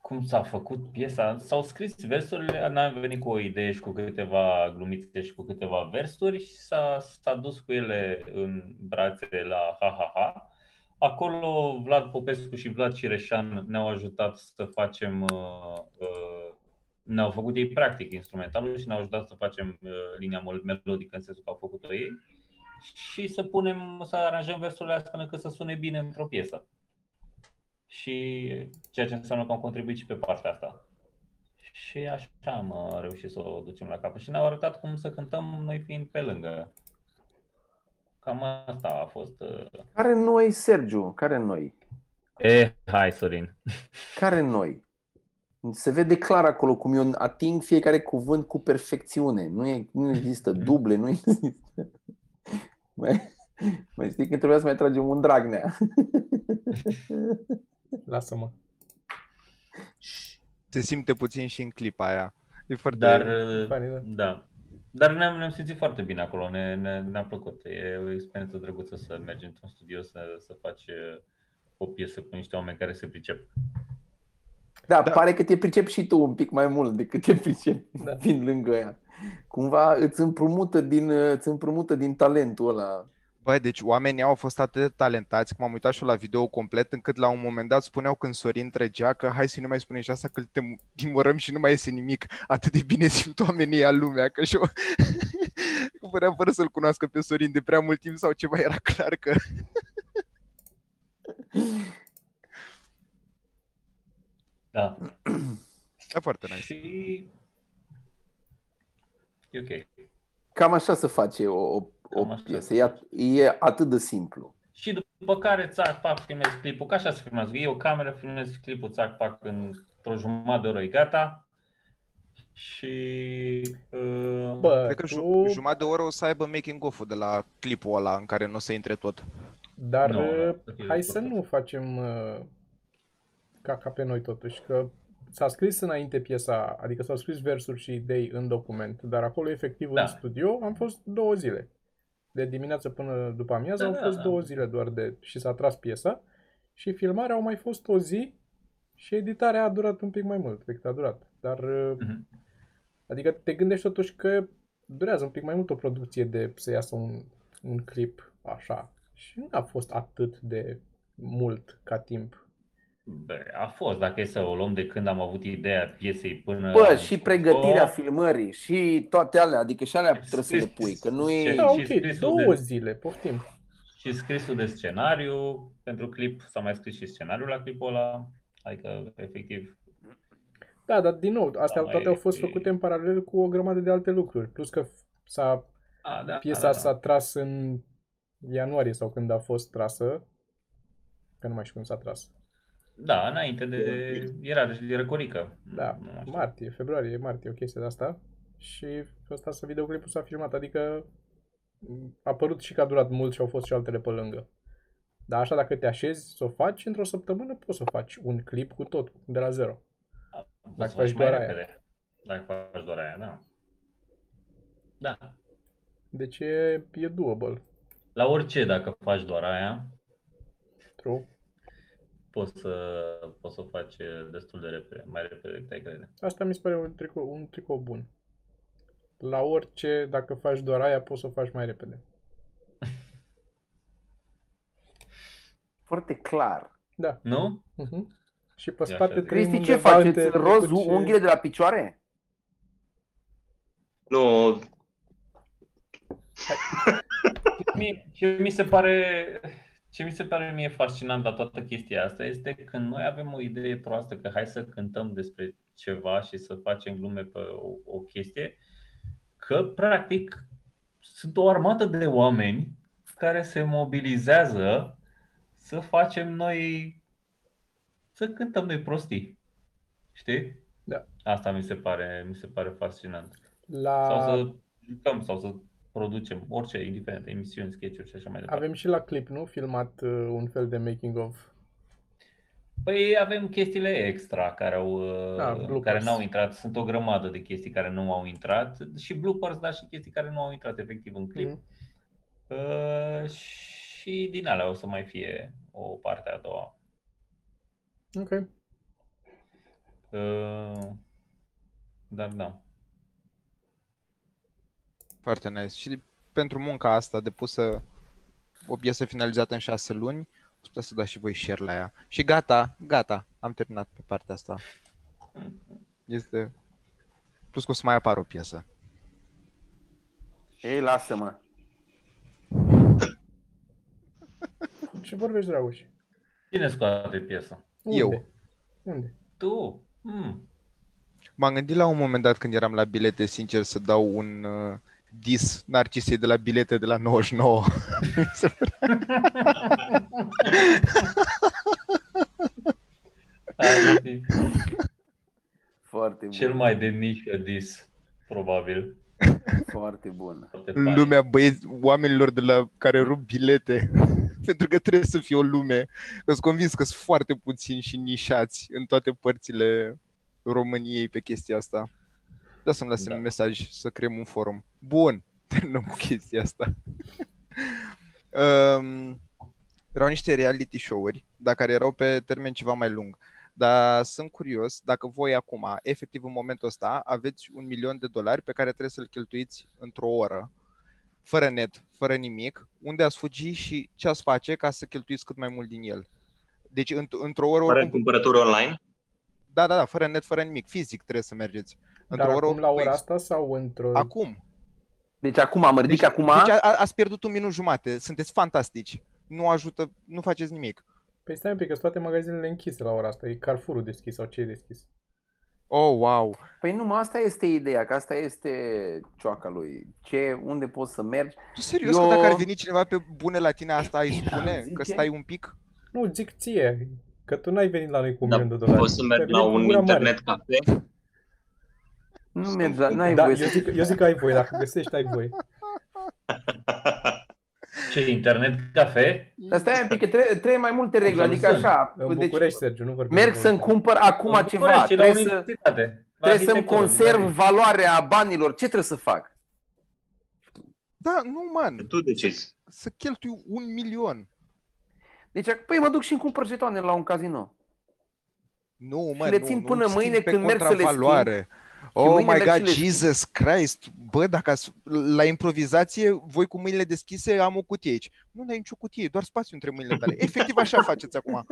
[SPEAKER 4] Cum s-a făcut piesa? S-au scris versurile, n-am venit cu o idee și cu câteva glumițe și cu câteva versuri și s-a, s-a dus cu ele în brațe la Ha Ha Ha. Acolo Vlad Popescu și Vlad Cireșan ne-au ajutat să facem, uh, uh, ne-au făcut ei practic instrumentalul și ne-au ajutat să facem uh, linia mel- melodică în sensul că au făcut-o ei și să punem, să aranjăm versurile astfel încât să sune bine într-o piesă și ceea ce înseamnă că am contribuit și pe partea asta. Și așa am uh, reușit să o ducem la capăt și ne-au arătat cum să cântăm noi fiind pe lângă. Cam asta a fost. uh.
[SPEAKER 2] Care noi, Sergiu? Care noi?
[SPEAKER 4] Eh, hai Sorin. (laughs)
[SPEAKER 2] Care noi? Se vede clar acolo cum eu ating fiecare cuvânt cu perfecțiune. Nu, e, nu există duble, nu există. Mai, mai știi că trebuia să mai tragem un Dragnea.
[SPEAKER 1] Lasă-mă.
[SPEAKER 5] Se simte puțin și în clipa aia. E foarte...
[SPEAKER 4] Dar, uh,
[SPEAKER 1] Funny, da.
[SPEAKER 4] da. Dar ne-am, ne-am simțit foarte bine acolo, ne, ne, ne-a plăcut. E o experiență drăguță să mergi într-un studio să, să faci uh, o piesă cu niște oameni care se pricep.
[SPEAKER 2] Da,
[SPEAKER 5] Da.
[SPEAKER 2] pare că te pricep și tu un pic mai mult decât te pricep
[SPEAKER 1] Da.
[SPEAKER 2] fiind lângă ea. Cumva îți împrumută din, îți împrumută din talentul ăla.
[SPEAKER 5] Băi, deci oamenii au fost atât de talentați, cum am uitat și eu la video complet, încât la un moment dat spuneau când Sorin trăgea că hai să nu mai spunem și asta că te dimorăm și nu mai iese nimic. Atât de bine (laughs) simt oamenii ea lumea, că și eu (laughs) părea fără să-l cunoască pe Sorin de prea mult timp sau ceva, era clar că
[SPEAKER 4] Da. (clears throat)
[SPEAKER 5] e foarte nice.
[SPEAKER 4] Și e ok.
[SPEAKER 2] Cam așa se face o, o, o
[SPEAKER 4] Cam așa
[SPEAKER 2] piesă.
[SPEAKER 4] se
[SPEAKER 2] E, at- e atât de simplu.
[SPEAKER 4] Și după care, țac, pac, filmezi clipul, ca așa se filmează. Iei o cameră, filmezi clipul, țac, pac, într-o jumătate de oră e gata. Și... Uh,
[SPEAKER 1] Bă,
[SPEAKER 5] Cred că
[SPEAKER 1] tu,
[SPEAKER 5] ju- jumătate de oră o să aibă making of-ul de la clipul ăla în care nu o să intre tot.
[SPEAKER 1] dar
[SPEAKER 4] Nu, nu,
[SPEAKER 1] uh,
[SPEAKER 4] să fie
[SPEAKER 1] hai să
[SPEAKER 4] scurt.
[SPEAKER 1] nu facem uh, ca, ca pe noi totuși, că s-a scris înainte piesa, adică s-au scris versuri și idei în document, dar acolo efectiv
[SPEAKER 4] Da.
[SPEAKER 1] în studio am fost două zile. De dimineață până după amiază
[SPEAKER 4] Da,
[SPEAKER 1] au
[SPEAKER 4] da,
[SPEAKER 1] fost
[SPEAKER 4] da.
[SPEAKER 1] două zile doar de și s-a tras piesa și filmarea au mai fost o zi și editarea a durat un pic mai mult decât a durat. Dar uh,
[SPEAKER 4] Mhm.
[SPEAKER 1] Adică te gândești totuși că durează un pic mai mult o producție de să iasă un, un clip așa. Și nu a fost atât de mult ca timp.
[SPEAKER 4] Bă, a fost, dacă e să o luăm de când am avut ideea piesei până...
[SPEAKER 2] Bă,
[SPEAKER 4] am
[SPEAKER 2] și
[SPEAKER 4] făcut-o,
[SPEAKER 2] pregătirea filmării și toate alea, adică și alea trebuie să le pui, că nu e...
[SPEAKER 1] Da,
[SPEAKER 4] și
[SPEAKER 1] ok,
[SPEAKER 4] scrisul
[SPEAKER 1] două
[SPEAKER 4] de-
[SPEAKER 1] zile, poftim.
[SPEAKER 4] Și scrisul de scenariu pentru clip, s-a mai scris și scenariul la clipul ăla, adică efectiv
[SPEAKER 1] Da, dar din nou, astea
[SPEAKER 4] Da,
[SPEAKER 1] toate
[SPEAKER 4] mai
[SPEAKER 1] au fost
[SPEAKER 4] e-
[SPEAKER 1] făcute în paralel cu o grămadă de alte lucruri. Plus că s-a,
[SPEAKER 4] A, da,
[SPEAKER 1] piesa
[SPEAKER 4] da, da.
[SPEAKER 1] s-a tras în ianuarie sau când a fost trasă. Că nu mai știu când s-a tras.
[SPEAKER 4] Da, înainte de... Era de răcorică.
[SPEAKER 1] Da,
[SPEAKER 4] Nu mai știu.
[SPEAKER 1] martie, februarie, martie, o chestie de asta. Și ăsta să videoclipul s-a filmat, adică a părut și că a durat mult și au fost și altele pe lângă. Dar așa dacă te așezi să o faci, într-o săptămână poți să faci un clip cu tot, de la zero.
[SPEAKER 4] Poți
[SPEAKER 1] Dacă
[SPEAKER 4] să
[SPEAKER 1] faci
[SPEAKER 4] faci mai
[SPEAKER 1] doar aia.
[SPEAKER 4] repede. Dacă faci doar aia, da. Da.
[SPEAKER 1] Deci e, e doable.
[SPEAKER 4] La orice, dacă faci doar aia,
[SPEAKER 1] True.
[SPEAKER 4] Poți să, poți să o faci destul de repede, mai repede decât ai crede.
[SPEAKER 1] Asta mi se pare un tricou, un tricou bun. La orice, dacă faci doar aia, poți să o faci mai repede. (laughs)
[SPEAKER 2] Foarte clar.
[SPEAKER 1] Da.
[SPEAKER 4] Nu?
[SPEAKER 1] Uh-huh. Și pe
[SPEAKER 4] E
[SPEAKER 1] spate
[SPEAKER 4] așa.
[SPEAKER 1] trăim
[SPEAKER 2] Cristi, ce
[SPEAKER 1] undeva
[SPEAKER 2] faceți?
[SPEAKER 1] între
[SPEAKER 2] Roz
[SPEAKER 1] trecut și-
[SPEAKER 2] unghiile de la picioare?
[SPEAKER 3] Nu,
[SPEAKER 4] Mie, ce mi se pare ce mi se pare mie fascinant la toată chestia asta este că noi avem o idee proastă că hai să cântăm despre ceva și să facem glume pe o, o chestie, că practic sunt o armată de oameni care se mobilizează să facem noi să cântăm noi prostii. Știi?
[SPEAKER 1] Da.
[SPEAKER 4] Asta mi se pare, mi se pare fascinant.
[SPEAKER 1] La...
[SPEAKER 4] Sau să jucăm sau să producem orice, indiferent, emisiuni, sketch-uri și așa mai departe.
[SPEAKER 1] Avem și la clip, nu? Filmat uh, un fel de making of.
[SPEAKER 4] Păi avem chestiile extra care, au, uh,
[SPEAKER 1] Da, bloopers.
[SPEAKER 4] care n-au intrat. Sunt o grămadă de chestii care nu au intrat și bloopers, dar și chestii care nu au intrat efectiv în clip.
[SPEAKER 1] Mhm.
[SPEAKER 4] Uh, și din alea o să mai fie o parte a doua.
[SPEAKER 1] Ok.
[SPEAKER 4] Uh, dar da.
[SPEAKER 5] Foarte nice. Și pentru munca asta depusă o piesă finalizată în șase luni, o putea să dați și voi share la ea. Și gata, gata, am terminat pe partea asta. Este... Plus că o să mai apară o piesă.
[SPEAKER 2] Ei, lasă-mă. (laughs)
[SPEAKER 1] Ce vorbești, Dragoș?
[SPEAKER 4] Cine scoate piesa?
[SPEAKER 1] Unde?
[SPEAKER 5] Eu.
[SPEAKER 1] Unde?
[SPEAKER 4] Tu? Hmm.
[SPEAKER 5] M-am gândit la un moment dat când eram la bilete, sincer, să dau un uh, dis Narcisei de la bilete de la 99.
[SPEAKER 4] Ar fi
[SPEAKER 2] Foarte bun.
[SPEAKER 4] cel mai de nișă dis, probabil.
[SPEAKER 2] Foarte bun.
[SPEAKER 4] Foarte
[SPEAKER 5] în
[SPEAKER 4] funny.
[SPEAKER 5] lumea băieți, oamenilor de la care rup bilete. (laughs) Pentru că trebuie să fie o lume. Că sunt convins că sunt foarte puțini și nișați în toate părțile României pe chestia asta. Da să-mi lase
[SPEAKER 4] Da.
[SPEAKER 5] un mesaj să creăm un forum. Bun, (laughs) terminăm cu chestia asta. um, (laughs) erau niște reality show-uri, dar care erau pe termen ceva mai lung. Dar sunt curios dacă voi acum, efectiv în momentul ăsta, aveți un milion de dolari pe care trebuie să-l cheltuiți într-o oră, fără net, fără nimic, unde ați fugi și ce ați face ca să cheltuiți cât mai mult din el. Deci înt- într-o oră,
[SPEAKER 3] fără
[SPEAKER 5] oricum,
[SPEAKER 3] cumpărături online.
[SPEAKER 5] da, da, da, fără net, fără nimic, fizic trebuie să mergeți.
[SPEAKER 1] Dar
[SPEAKER 5] Într-o oră,
[SPEAKER 1] acum la
[SPEAKER 5] oricum
[SPEAKER 1] ora
[SPEAKER 5] ex-
[SPEAKER 1] asta sau într-o...
[SPEAKER 5] Acum.
[SPEAKER 2] Deci acum, mă ridic
[SPEAKER 5] Deci,
[SPEAKER 2] acum.
[SPEAKER 5] deci a, a- ați pierdut un minut jumate, sunteți fantastici. Nu ajută, nu faceți nimic.
[SPEAKER 1] Păi stai un pic, că sunt toate magazinele închise la ora asta. E Carrefour deschis sau ce e deschis?
[SPEAKER 5] Oh, wow.
[SPEAKER 2] Păi nu, mă, asta este ideea, că asta este cioaca lui. Ce, unde poți să mergi?
[SPEAKER 5] Tu serios
[SPEAKER 2] Eu-
[SPEAKER 5] că dacă ar veni cineva pe bune la tine asta ai spune?
[SPEAKER 2] Zice?
[SPEAKER 5] Că stai un pic?
[SPEAKER 1] Nu, zic ție, că tu n-ai venit la noi cu un
[SPEAKER 3] Dar
[SPEAKER 1] milion de dolari.
[SPEAKER 3] poți să mergi
[SPEAKER 1] Te
[SPEAKER 3] la
[SPEAKER 1] venim cu
[SPEAKER 3] un
[SPEAKER 1] gura mare.
[SPEAKER 3] internet cafe.
[SPEAKER 2] Nu mergi, la- n-ai
[SPEAKER 1] Da,
[SPEAKER 2] voie
[SPEAKER 1] eu
[SPEAKER 2] să...
[SPEAKER 1] zic, eu zic că ai voie, dacă găsești, ai voie. (laughs)
[SPEAKER 4] Ce, internet cafe?
[SPEAKER 2] Dar stai un pic, că trebuie, trebuie mai multe reguli,
[SPEAKER 4] Să-l
[SPEAKER 2] adică
[SPEAKER 4] sunt.
[SPEAKER 2] așa.
[SPEAKER 1] În
[SPEAKER 2] Deci,
[SPEAKER 1] București, Sergiu, nu vorbim.
[SPEAKER 2] merg
[SPEAKER 1] de
[SPEAKER 2] să-mi
[SPEAKER 1] vorbim.
[SPEAKER 2] cumpăr acum
[SPEAKER 4] În
[SPEAKER 2] ceva,
[SPEAKER 4] București, la
[SPEAKER 2] trebuie să,
[SPEAKER 4] universitate, la
[SPEAKER 2] trebuie să-mi
[SPEAKER 4] arhitectură,
[SPEAKER 2] conserv
[SPEAKER 4] nu
[SPEAKER 2] valoarea banilor. Ce trebuie să fac?
[SPEAKER 5] Da, nu, man.
[SPEAKER 3] Tu decizi.
[SPEAKER 5] Să cheltui un milion.
[SPEAKER 2] Deci, păi mă duc și îmi cumpăr jetoane la un casino.
[SPEAKER 5] Nu, mă,
[SPEAKER 2] le
[SPEAKER 5] nu,
[SPEAKER 2] țin
[SPEAKER 5] nu
[SPEAKER 2] până
[SPEAKER 5] schimbi
[SPEAKER 2] mâine
[SPEAKER 5] pe
[SPEAKER 2] când merg să le schimb.
[SPEAKER 5] Contravaloare. Oh
[SPEAKER 2] mâine
[SPEAKER 5] my
[SPEAKER 2] merg și
[SPEAKER 5] god,
[SPEAKER 2] le schimb.
[SPEAKER 5] Jesus Christ! Bă, dacă ați, la improvizație, voi cu mâinile deschise, am o cutie aici. Nu ai nicio cutie, doar spațiu între mâinile tale. Efectiv așa (laughs) faceți acum.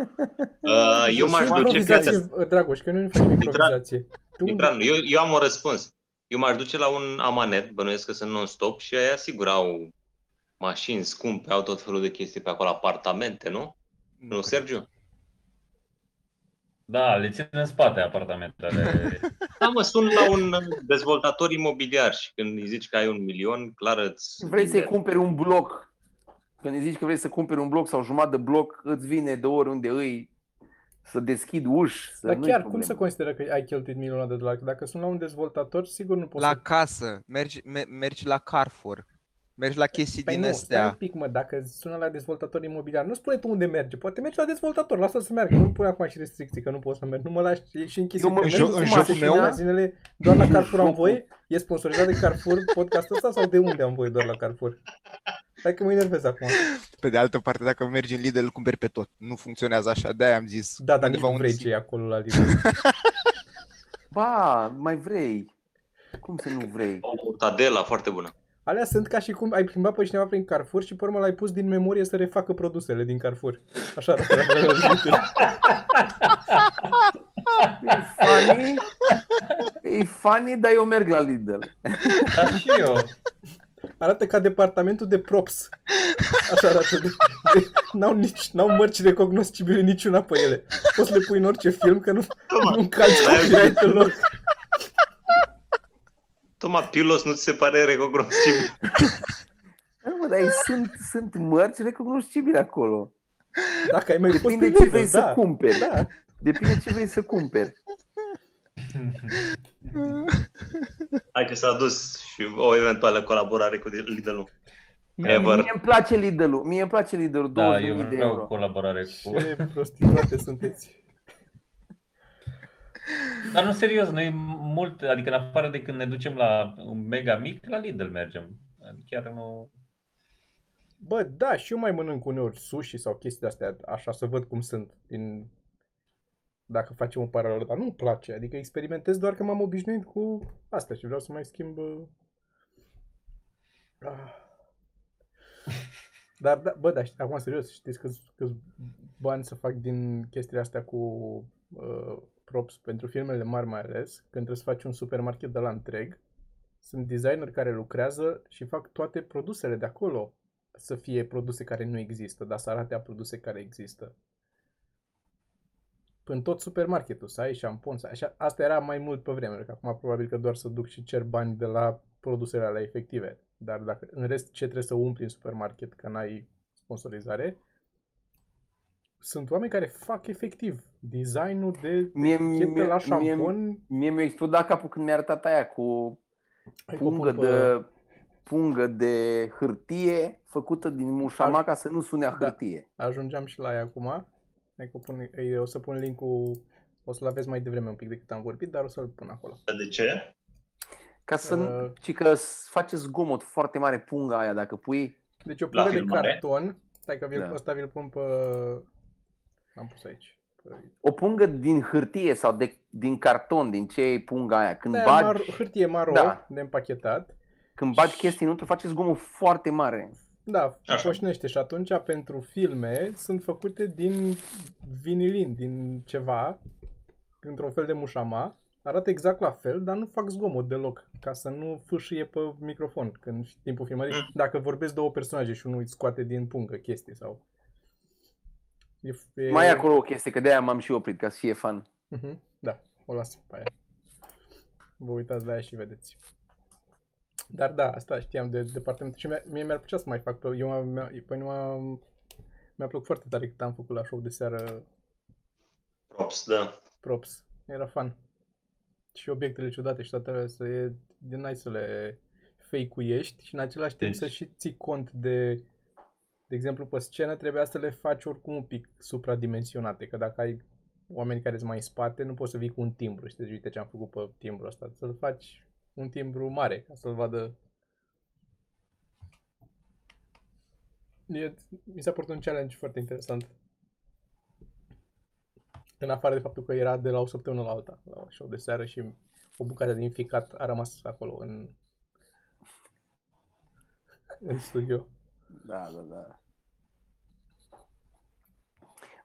[SPEAKER 3] Uh, eu m-aș
[SPEAKER 1] Și
[SPEAKER 3] duce, fiți atent.
[SPEAKER 1] improvizație, Dragoș, că noi nu facem improvizație. Tu
[SPEAKER 3] Mitran, eu, eu am un răspuns. Eu m-aș duce la un amanet, bănuiesc că sunt non-stop și aia sigur au mașini scumpe, au tot felul de chestii pe acolo, apartamente, nu? Nu,
[SPEAKER 5] cred.
[SPEAKER 3] Sergiu?
[SPEAKER 4] Da, le țin în spate apartamentele. (laughs)
[SPEAKER 3] Da, mă, sun la un dezvoltator imobiliar și când îi zici că ai un milion, clar îți...
[SPEAKER 2] Vrei să-i cumperi un bloc. Când îi zici că vrei să cumperi un bloc sau jumătate de bloc, îți vine de oriunde îi să deschid uși. Să
[SPEAKER 1] Dar
[SPEAKER 2] nu-i
[SPEAKER 1] chiar cum
[SPEAKER 2] problemă.
[SPEAKER 1] se consideră că ai cheltuit milioane de dolari? Dacă sunt la un dezvoltator, sigur nu poți
[SPEAKER 5] La
[SPEAKER 1] să...
[SPEAKER 5] casă, mergi, me- mergi la Carrefour, mergi la chestii
[SPEAKER 1] Păi
[SPEAKER 5] din
[SPEAKER 1] nu, stai un
[SPEAKER 5] astea.
[SPEAKER 1] pic, mă, dacă sună la dezvoltator imobiliar, nu spune tu unde merge, poate mergi la dezvoltator, lasă să meargă, nu pune acum și restricții, că nu poți să mergi, nu mă lași e și închis.
[SPEAKER 2] Eu mă-
[SPEAKER 1] Că
[SPEAKER 5] în
[SPEAKER 1] mergi
[SPEAKER 5] jo-
[SPEAKER 1] cu
[SPEAKER 5] în
[SPEAKER 1] mașina,
[SPEAKER 5] jocul meu?
[SPEAKER 1] magazinele, doar la Carrefour am
[SPEAKER 2] Jocul.
[SPEAKER 1] voie? E sponsorizat de Carrefour podcastul ăsta sau de unde am voie doar la Carrefour? Hai că mă enervez acum.
[SPEAKER 5] Pe de altă parte, dacă mergi în Lidl, îl cumperi pe tot. Nu funcționează așa, de-aia am zis.
[SPEAKER 1] Da, dar nici
[SPEAKER 5] undeva
[SPEAKER 1] nu
[SPEAKER 5] unde
[SPEAKER 1] vrei
[SPEAKER 5] simt.
[SPEAKER 1] ce e acolo la Lidl. (laughs)
[SPEAKER 2] Ba, mai vrei. Cum să nu vrei?
[SPEAKER 3] O Tadela foarte bună.
[SPEAKER 1] Alea sunt ca și cum ai plimbat pe cineva prin Carrefour și pe urmă l-ai pus din memorie să refacă produsele din Carrefour. Așa arată la Lidl.
[SPEAKER 2] E funny, e funny, dar eu merg la Lidl.
[SPEAKER 4] Dar și eu.
[SPEAKER 1] Arată ca departamentul de props. Așa arată. De, de, n-au, nici, n-au mărci recognoscibile niciuna pe ele. Poți să le pui în orice film că nu, nu încalci
[SPEAKER 3] Ai
[SPEAKER 1] copyright deloc.
[SPEAKER 3] Toma, Pilos nu ți se pare recognoscibil?
[SPEAKER 2] Da, (laughs) mă, dar ei sunt, sunt mărci recognoscibile acolo.
[SPEAKER 1] Dacă ai mai fost
[SPEAKER 2] Depinde
[SPEAKER 1] pe
[SPEAKER 2] ce
[SPEAKER 1] Lidl,
[SPEAKER 2] vrei să
[SPEAKER 1] da.
[SPEAKER 2] cumperi.
[SPEAKER 1] Da.
[SPEAKER 2] Depinde ce vrei să cumperi. (laughs)
[SPEAKER 3] Hai că s-a dus și o eventuală colaborare cu Lidl-ul.
[SPEAKER 1] Mie-
[SPEAKER 3] Ever.
[SPEAKER 2] Mie îmi place Lidl-ul. Mie îmi place Lidl-ul.
[SPEAKER 4] Da,
[SPEAKER 2] 20.000
[SPEAKER 4] eu
[SPEAKER 2] de
[SPEAKER 4] vreau
[SPEAKER 2] euro.
[SPEAKER 4] colaborare cu...
[SPEAKER 1] Ce prostituate sunteți.
[SPEAKER 4] Dar nu serios, noi mult, adică în afară de când ne ducem la un mega mic, la Lidl mergem. Chiar nu...
[SPEAKER 1] Bă, da, și eu mai mănânc uneori sushi sau chestii de-astea, așa să văd cum sunt. Din... Dacă facem un paralel, dar nu-mi place. Adică experimentez doar că m-am obișnuit cu asta și vreau să mai schimb... uh, Ah. (laughs) Dar, da, bă, dar știi- acum serios, știți câți, câți bani să fac din chestiile astea cu uh, props pentru filmele mari mai ales, când trebuie să faci un supermarket de la întreg, sunt designer care lucrează și fac toate produsele de acolo să fie produse care nu există, dar să arate a produse care există. În tot supermarketul, să ai șampon, să ai așa. Asta era mai mult pe vremuri, că acum probabil că doar să duc și cer bani de la produsele alea efective. Dar dacă în rest ce trebuie să umpli în supermarket că n-ai sponsorizare, sunt oameni care fac efectiv designul de
[SPEAKER 2] Mie,
[SPEAKER 1] chet de la
[SPEAKER 2] mie,
[SPEAKER 1] șampon.
[SPEAKER 2] mie mi-a explodat capul când mi-a arătat aia cu
[SPEAKER 1] Hai că o pun
[SPEAKER 2] pungă
[SPEAKER 1] pe-
[SPEAKER 2] de, pungă de hârtie făcută din mușama ca să nu sune a
[SPEAKER 1] Da.
[SPEAKER 2] hârtie.
[SPEAKER 1] Ajungeam și la ea acum. Hai că o, pun, ei, o să pun linkul, o să-l aveți mai devreme un pic decât am vorbit, dar o să-l pun acolo.
[SPEAKER 3] De ce?
[SPEAKER 2] Ca să nu,
[SPEAKER 1] Uh.
[SPEAKER 2] ci că s- face zgomot foarte mare punga aia dacă pui.
[SPEAKER 1] Deci o
[SPEAKER 3] La
[SPEAKER 1] pungă de
[SPEAKER 3] filmare?
[SPEAKER 1] carton. Stai că vi-l,
[SPEAKER 2] Da.
[SPEAKER 1] ăsta vi-l pun pe... Am pus aici. Pe...
[SPEAKER 2] O pungă din hârtie sau de, din carton, din ce e punga aia. Când
[SPEAKER 1] Da,
[SPEAKER 2] bagi,
[SPEAKER 1] maro, hârtie maro
[SPEAKER 2] Da.
[SPEAKER 1] de împachetat.
[SPEAKER 2] când bagi chestii înăuntru, face zgomot foarte mare.
[SPEAKER 1] Da,
[SPEAKER 3] Așa.
[SPEAKER 1] poșnește și atunci pentru filme sunt făcute din vinilin, din ceva, într-un fel de mușama. Arată exact la fel, dar nu fac zgomot deloc, ca să nu fâșie pe microfon când în timpul filmării.
[SPEAKER 3] Mm.
[SPEAKER 1] Dacă vorbesc două personaje și unul îi scoate din pungă chestii sau... E, e...
[SPEAKER 2] Mai e acolo o chestie, că de-aia m-am și oprit, ca să fie fan.
[SPEAKER 1] Mhm, Da, o las pe aia. Vă uitați la ea și vedeți. Dar da, asta știam de departament și mie, mie mi-ar plăcea să mai fac pe... Eu m-am- mi-a, pe mine m-a, mi-a plăcut foarte tare cât am făcut la show de seară
[SPEAKER 3] Props, da.
[SPEAKER 1] props. Era fun. Și obiectele ciudate și toate alea să e de nice să le fake-uiești și în același timp
[SPEAKER 3] Deci-
[SPEAKER 1] să și ții cont de de exemplu, pe scenă trebuia să le faci oricum un pic supradimensionate, că dacă ai oameni care sunt mai în spate, nu poți să vii cu un timbru, știi, uite ce am făcut pe timbru ăsta, să-l faci un timbru mare, ca să-l vadă. E, mi s-a părut un challenge foarte interesant. În afară de faptul că era de la o săptămână la alta, la show de seară și o bucată din ficat a rămas acolo în, în studio.
[SPEAKER 2] Da, da, da.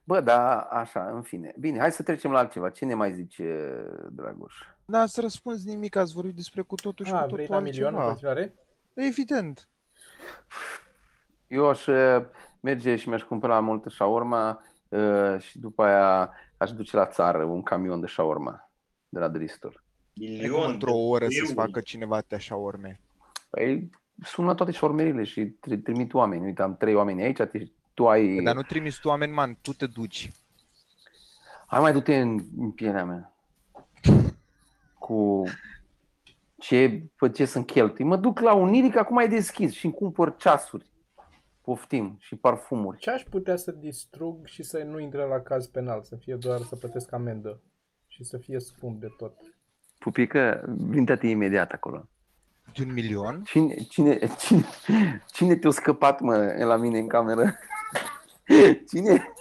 [SPEAKER 2] Bă, da, așa, în fine. Bine, hai să trecem la altceva. Ce ne mai zice, Dragoș?
[SPEAKER 5] Da, să răspunzi nimic, ați vorbit despre cu totul și
[SPEAKER 1] A,
[SPEAKER 5] cu
[SPEAKER 1] vrei
[SPEAKER 5] totul
[SPEAKER 1] la milion în
[SPEAKER 5] altceva.
[SPEAKER 1] continuare?
[SPEAKER 5] Evident.
[SPEAKER 2] Eu aș uh, merge și mi-aș cumpăra multă shawarma uh, și după aia aș duce la țară un camion de șaorma de la Dristor.
[SPEAKER 5] E cum
[SPEAKER 3] Milion
[SPEAKER 5] într-o oră să-ți
[SPEAKER 3] euro.
[SPEAKER 5] facă cineva te așa urme.
[SPEAKER 2] Păi sun la toate șaurmerile și tri- trimit oameni. Uite, am trei oameni aici, te- tu ai...
[SPEAKER 5] Dar nu trimiți tu oameni, man, tu te duci.
[SPEAKER 2] Hai mai du-te în, în pielea mea. (laughs) Cu ce, pe ce sunt cheltui. Mă duc la Uniric, acum ai deschis și îmi cumpăr ceasuri. Poftim și parfumuri.
[SPEAKER 1] Ce aș putea să distrug și să nu intre la caz penal, să fie doar să plătesc amendă și să fie scump de tot.
[SPEAKER 2] Pupică, vinte-te imediat acolo.
[SPEAKER 5] De un milion?
[SPEAKER 2] Cine, cine, cine, cine te-a scăpat, mă, la mine în cameră? Cine?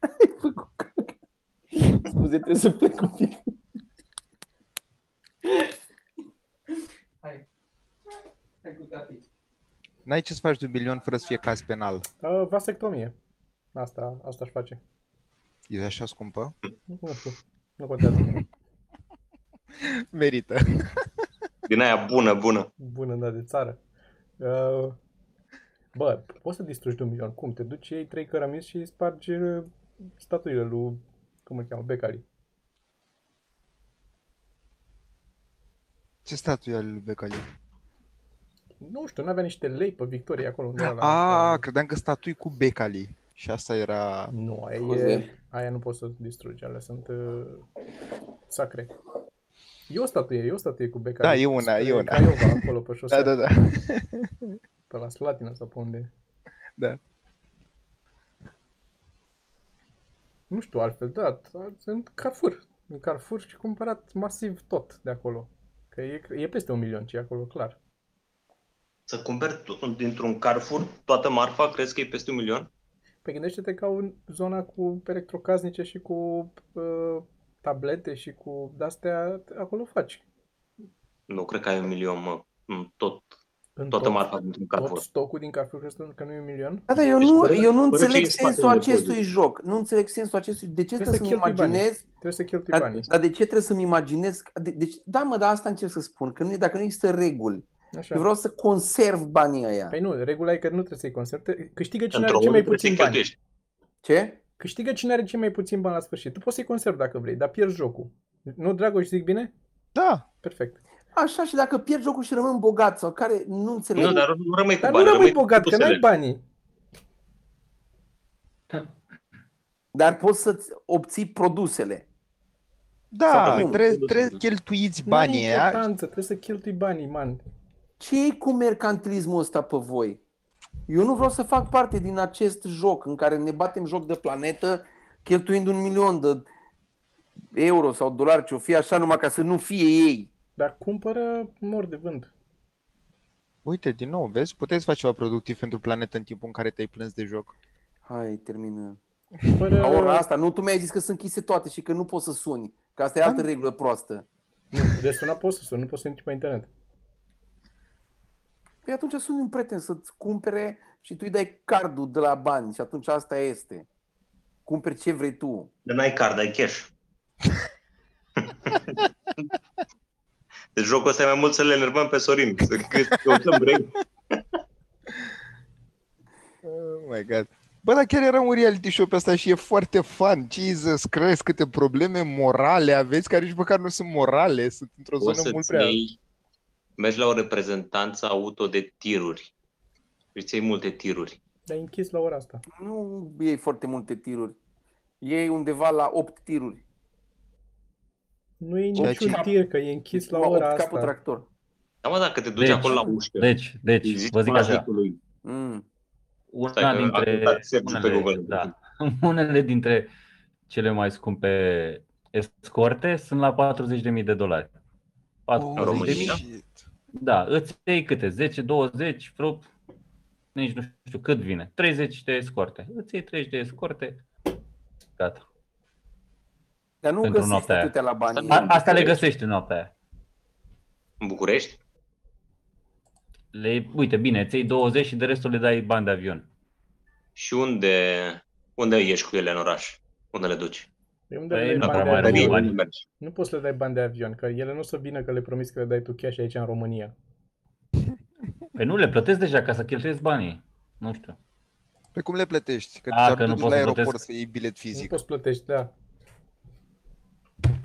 [SPEAKER 2] Ai făcut caca. Scuze, trebuie să plec un pic. Hai. Hai cu tati.
[SPEAKER 5] N-ai ce să faci de un milion fără să fie caz penal.
[SPEAKER 1] Uh, vasectomie. Asta, asta aș face.
[SPEAKER 5] E așa scumpă?
[SPEAKER 1] Nu știu. Nu contează.
[SPEAKER 5] Merită.
[SPEAKER 3] Din aia bună, bună.
[SPEAKER 1] Bună, da, de țară. Uh, bă, poți să distrugi de un milion. Cum? Te duci, iei trei cărămizi și spargi uh, statuile lui, cum îl cheamă, Becali.
[SPEAKER 5] Ce statuie al lui Becali?
[SPEAKER 1] Nu știu, n-avea niște lei pe Victoria acolo. unde era la-
[SPEAKER 5] A, credeam că statui cu Becali. Și asta era...
[SPEAKER 1] Nu, aia, e,
[SPEAKER 2] Scuze.
[SPEAKER 1] aia nu poți să distrugi, alea sunt uh, sacre. E o statuie, e o statuie cu Becali.
[SPEAKER 5] Da, e una, e
[SPEAKER 1] spre
[SPEAKER 5] una.
[SPEAKER 1] Craiova, acolo pe (laughs) șosea,
[SPEAKER 5] Da, da, da.
[SPEAKER 1] Pe la Slatina sau pe unde.
[SPEAKER 5] Da.
[SPEAKER 1] Nu știu altfel, da, sunt Carrefour. În Carrefour și cumpărat masiv tot de acolo. Că e, e peste un milion ce e acolo, clar.
[SPEAKER 3] Să cumperi tu- dintr-un Carrefour toată marfa, crezi că e peste un milion?
[SPEAKER 1] Păi gândește-te ca în zona cu electrocasnice și cu uh, tablete și cu de-astea, acolo faci.
[SPEAKER 3] Nu cred că ai un milion, mă. în Tot,
[SPEAKER 1] În
[SPEAKER 3] toată
[SPEAKER 1] tot,
[SPEAKER 3] marfa dintr-un
[SPEAKER 1] tot
[SPEAKER 3] Carrefour.
[SPEAKER 1] stocul din Carrefour crezi că nu e un milion?
[SPEAKER 2] Da, da, eu
[SPEAKER 3] Deci
[SPEAKER 2] nu,
[SPEAKER 3] fără-
[SPEAKER 2] eu nu
[SPEAKER 3] fără ce
[SPEAKER 2] înțeleg
[SPEAKER 3] e în spatele
[SPEAKER 2] sensul acestui
[SPEAKER 3] depozit.
[SPEAKER 2] joc. Nu înțeleg sensul acestui. De ce
[SPEAKER 1] Trebuie
[SPEAKER 2] trebuie,
[SPEAKER 1] să
[SPEAKER 2] să-mi
[SPEAKER 1] cheltui banii.
[SPEAKER 2] imaginez
[SPEAKER 1] Trebuie să cheltui
[SPEAKER 2] Dar,
[SPEAKER 1] banii.
[SPEAKER 2] dar de ce trebuie să-mi imaginez? De, deci, da, mă, dar asta încerc să spun, că nu, dacă nu există reguli,
[SPEAKER 1] Așa.
[SPEAKER 2] eu vreau să conserv banii ăia.
[SPEAKER 1] Păi nu, regula e că nu trebuie să-i conservi. Te- Câștigă cine
[SPEAKER 3] Într-o
[SPEAKER 1] are cei
[SPEAKER 3] oră
[SPEAKER 1] mai
[SPEAKER 3] trebuie să
[SPEAKER 1] puțin bani.
[SPEAKER 3] cheltuiești.
[SPEAKER 2] Ce?
[SPEAKER 1] Câștigă cine are cei mai puțin bani la sfârșit. Tu poți să-i conservi dacă vrei, dar pierzi jocul. Nu, Dragoș, zic bine?
[SPEAKER 5] Da.
[SPEAKER 1] Perfect.
[SPEAKER 2] Așa și dacă pierd jocul și rămân bogat sau care nu înțeleg.
[SPEAKER 3] Nu, dar nu rămâi cu
[SPEAKER 1] Dar nu
[SPEAKER 3] bani,
[SPEAKER 1] rămâi
[SPEAKER 3] rămâi cu
[SPEAKER 1] bogat, că n-ai
[SPEAKER 3] produsele.
[SPEAKER 1] banii.
[SPEAKER 2] Dar poți să-ți obții produsele.
[SPEAKER 5] Da,
[SPEAKER 2] Sau cum?
[SPEAKER 5] trebuie, trebuie cheltuiți
[SPEAKER 1] Nu are
[SPEAKER 5] banii ăia.
[SPEAKER 1] importanță, trebuie să cheltui banii, man.
[SPEAKER 2] Ce e cu mercantilismul ăsta pe voi? Eu nu vreau să fac parte din acest joc în care ne batem joc de planetă cheltuind un milion de euro sau dolari, ce o fi așa numai ca să nu fie ei.
[SPEAKER 1] Dar cumpără mor de vânt.
[SPEAKER 5] Uite, din nou, vezi? Puteți face ceva productiv pentru planetă în timpul în care te-ai plâns de joc.
[SPEAKER 2] Hai, termină.
[SPEAKER 1] Cumpără...
[SPEAKER 2] La ora asta, nu, tu mi-ai zis că sunt închise toate și că nu poți să suni. Că asta e altă
[SPEAKER 5] Am-
[SPEAKER 2] regulă proastă.
[SPEAKER 1] Nu, de suna poți să suni, nu poți să intri pe internet.
[SPEAKER 2] Păi atunci suni un prieten să-ți cumpere și tu îi dai cardul de la bani și atunci asta este. Cumperi ce vrei tu.
[SPEAKER 3] Dar n-ai card, ai cash. (laughs) Deci jocul ăsta e mai mult să le enervăm pe Sorin, să crezi că căutăm brei.
[SPEAKER 5] Oh my god. Bă, dar chiar era un reality show pe asta și e foarte fun. Jesus Christ, câte probleme morale aveți, care nici măcar nu sunt morale, sunt într-o
[SPEAKER 3] Poți
[SPEAKER 5] zonă mult
[SPEAKER 3] să-ți
[SPEAKER 5] prea...
[SPEAKER 3] iei, mergi la o reprezentanță auto de tiruri. Îți iei multe tiruri.
[SPEAKER 1] Dar e închis la ora asta.
[SPEAKER 2] Nu iei foarte multe tiruri. Iei undeva la 8 tiruri.
[SPEAKER 1] Nu e
[SPEAKER 5] Ceea
[SPEAKER 1] niciun
[SPEAKER 5] ce-
[SPEAKER 1] tir, că e închis la
[SPEAKER 2] La
[SPEAKER 1] ora
[SPEAKER 2] opt capul
[SPEAKER 1] asta.
[SPEAKER 2] tractor.
[SPEAKER 3] Da, mă, dacă te duci
[SPEAKER 4] Deci,
[SPEAKER 3] acolo la ușă,
[SPEAKER 4] Deci, deci,
[SPEAKER 3] îi zici
[SPEAKER 4] vă zic așa,
[SPEAKER 3] plasticului,
[SPEAKER 2] Mm.
[SPEAKER 3] Stai
[SPEAKER 4] una
[SPEAKER 3] că
[SPEAKER 4] dintre,
[SPEAKER 3] a dat Sergiu pe
[SPEAKER 4] unele,
[SPEAKER 3] Google.
[SPEAKER 4] da, (laughs) unele dintre cele mai scumpe escorte sunt la 40.000 de dolari. 40.000?
[SPEAKER 3] În România?
[SPEAKER 5] shit.
[SPEAKER 4] Da, îți iei câte? 10, 20, vreo, nici nu știu cât vine. 30 de escorte. Îți iei 30 de escorte, gata.
[SPEAKER 2] Dar nu
[SPEAKER 4] Pentru
[SPEAKER 2] găsești
[SPEAKER 4] noaptea aia.
[SPEAKER 2] atâtea la bani.
[SPEAKER 4] A, asta le găsești în noaptea aia.
[SPEAKER 3] în București,
[SPEAKER 4] Le, uite, bine, îți iei 20 și de restul le dai bani de avion.
[SPEAKER 3] și unde, unde ieși cu ele în oraș? Unde le duci?
[SPEAKER 1] E unde
[SPEAKER 4] Păi,
[SPEAKER 1] le
[SPEAKER 4] nu
[SPEAKER 1] dai
[SPEAKER 4] prea
[SPEAKER 1] bani
[SPEAKER 4] mai
[SPEAKER 1] de
[SPEAKER 4] rămân
[SPEAKER 1] avion.
[SPEAKER 4] bani.
[SPEAKER 3] Unde mergi?
[SPEAKER 1] Nu poți să le dai bani de avion, că ele nu o să vină că le promiți că le dai tu cash aici în România. (laughs)
[SPEAKER 4] Păi nu, le plătesc deja ca să cheltuiesc banii. Nu știu.
[SPEAKER 5] Pe cum le plătești? Că
[SPEAKER 4] A,
[SPEAKER 5] doar
[SPEAKER 4] că nu
[SPEAKER 5] tu
[SPEAKER 4] pot
[SPEAKER 5] la
[SPEAKER 4] să
[SPEAKER 5] aeroport
[SPEAKER 4] plătesc.
[SPEAKER 5] să iei bilet
[SPEAKER 1] Nu
[SPEAKER 5] fizic.
[SPEAKER 1] poți plătești, da.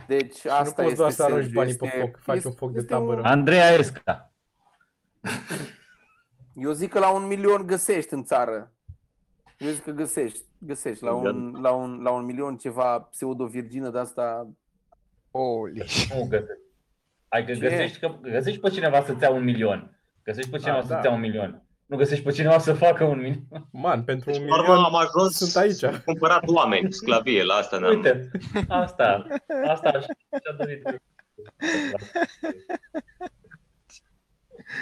[SPEAKER 2] Deci
[SPEAKER 1] nu
[SPEAKER 2] asta
[SPEAKER 1] poți
[SPEAKER 2] este
[SPEAKER 1] doar să arunci
[SPEAKER 2] Sergiu,
[SPEAKER 1] banii pe
[SPEAKER 2] este-
[SPEAKER 1] foc, faci
[SPEAKER 2] este-
[SPEAKER 1] un foc de
[SPEAKER 2] este
[SPEAKER 1] tabără.
[SPEAKER 2] un-
[SPEAKER 4] Andreea Esca. (laughs)
[SPEAKER 2] Eu zic că la un milion găsești în țară. Eu zic că găsești, găsești la un, la un, la un milion ceva pseudo-virgină de asta.
[SPEAKER 5] Holy.
[SPEAKER 4] Nu găsești. Ai că
[SPEAKER 2] Ce?
[SPEAKER 4] găsești, că, găsești pe cineva să-ți ia un milion. Găsești pe cineva
[SPEAKER 1] Ah,
[SPEAKER 4] să-ți
[SPEAKER 1] da.
[SPEAKER 4] ia un milion. Nu găsești pe cineva să facă un milion.
[SPEAKER 1] Man, pentru
[SPEAKER 3] Deci,
[SPEAKER 1] un
[SPEAKER 3] până la urmă,
[SPEAKER 1] milion
[SPEAKER 3] am ajuns
[SPEAKER 1] sunt aici.
[SPEAKER 3] să cumpărat oameni, sclavie, la asta ne-am...
[SPEAKER 4] Uite, asta, asta și-a dorit.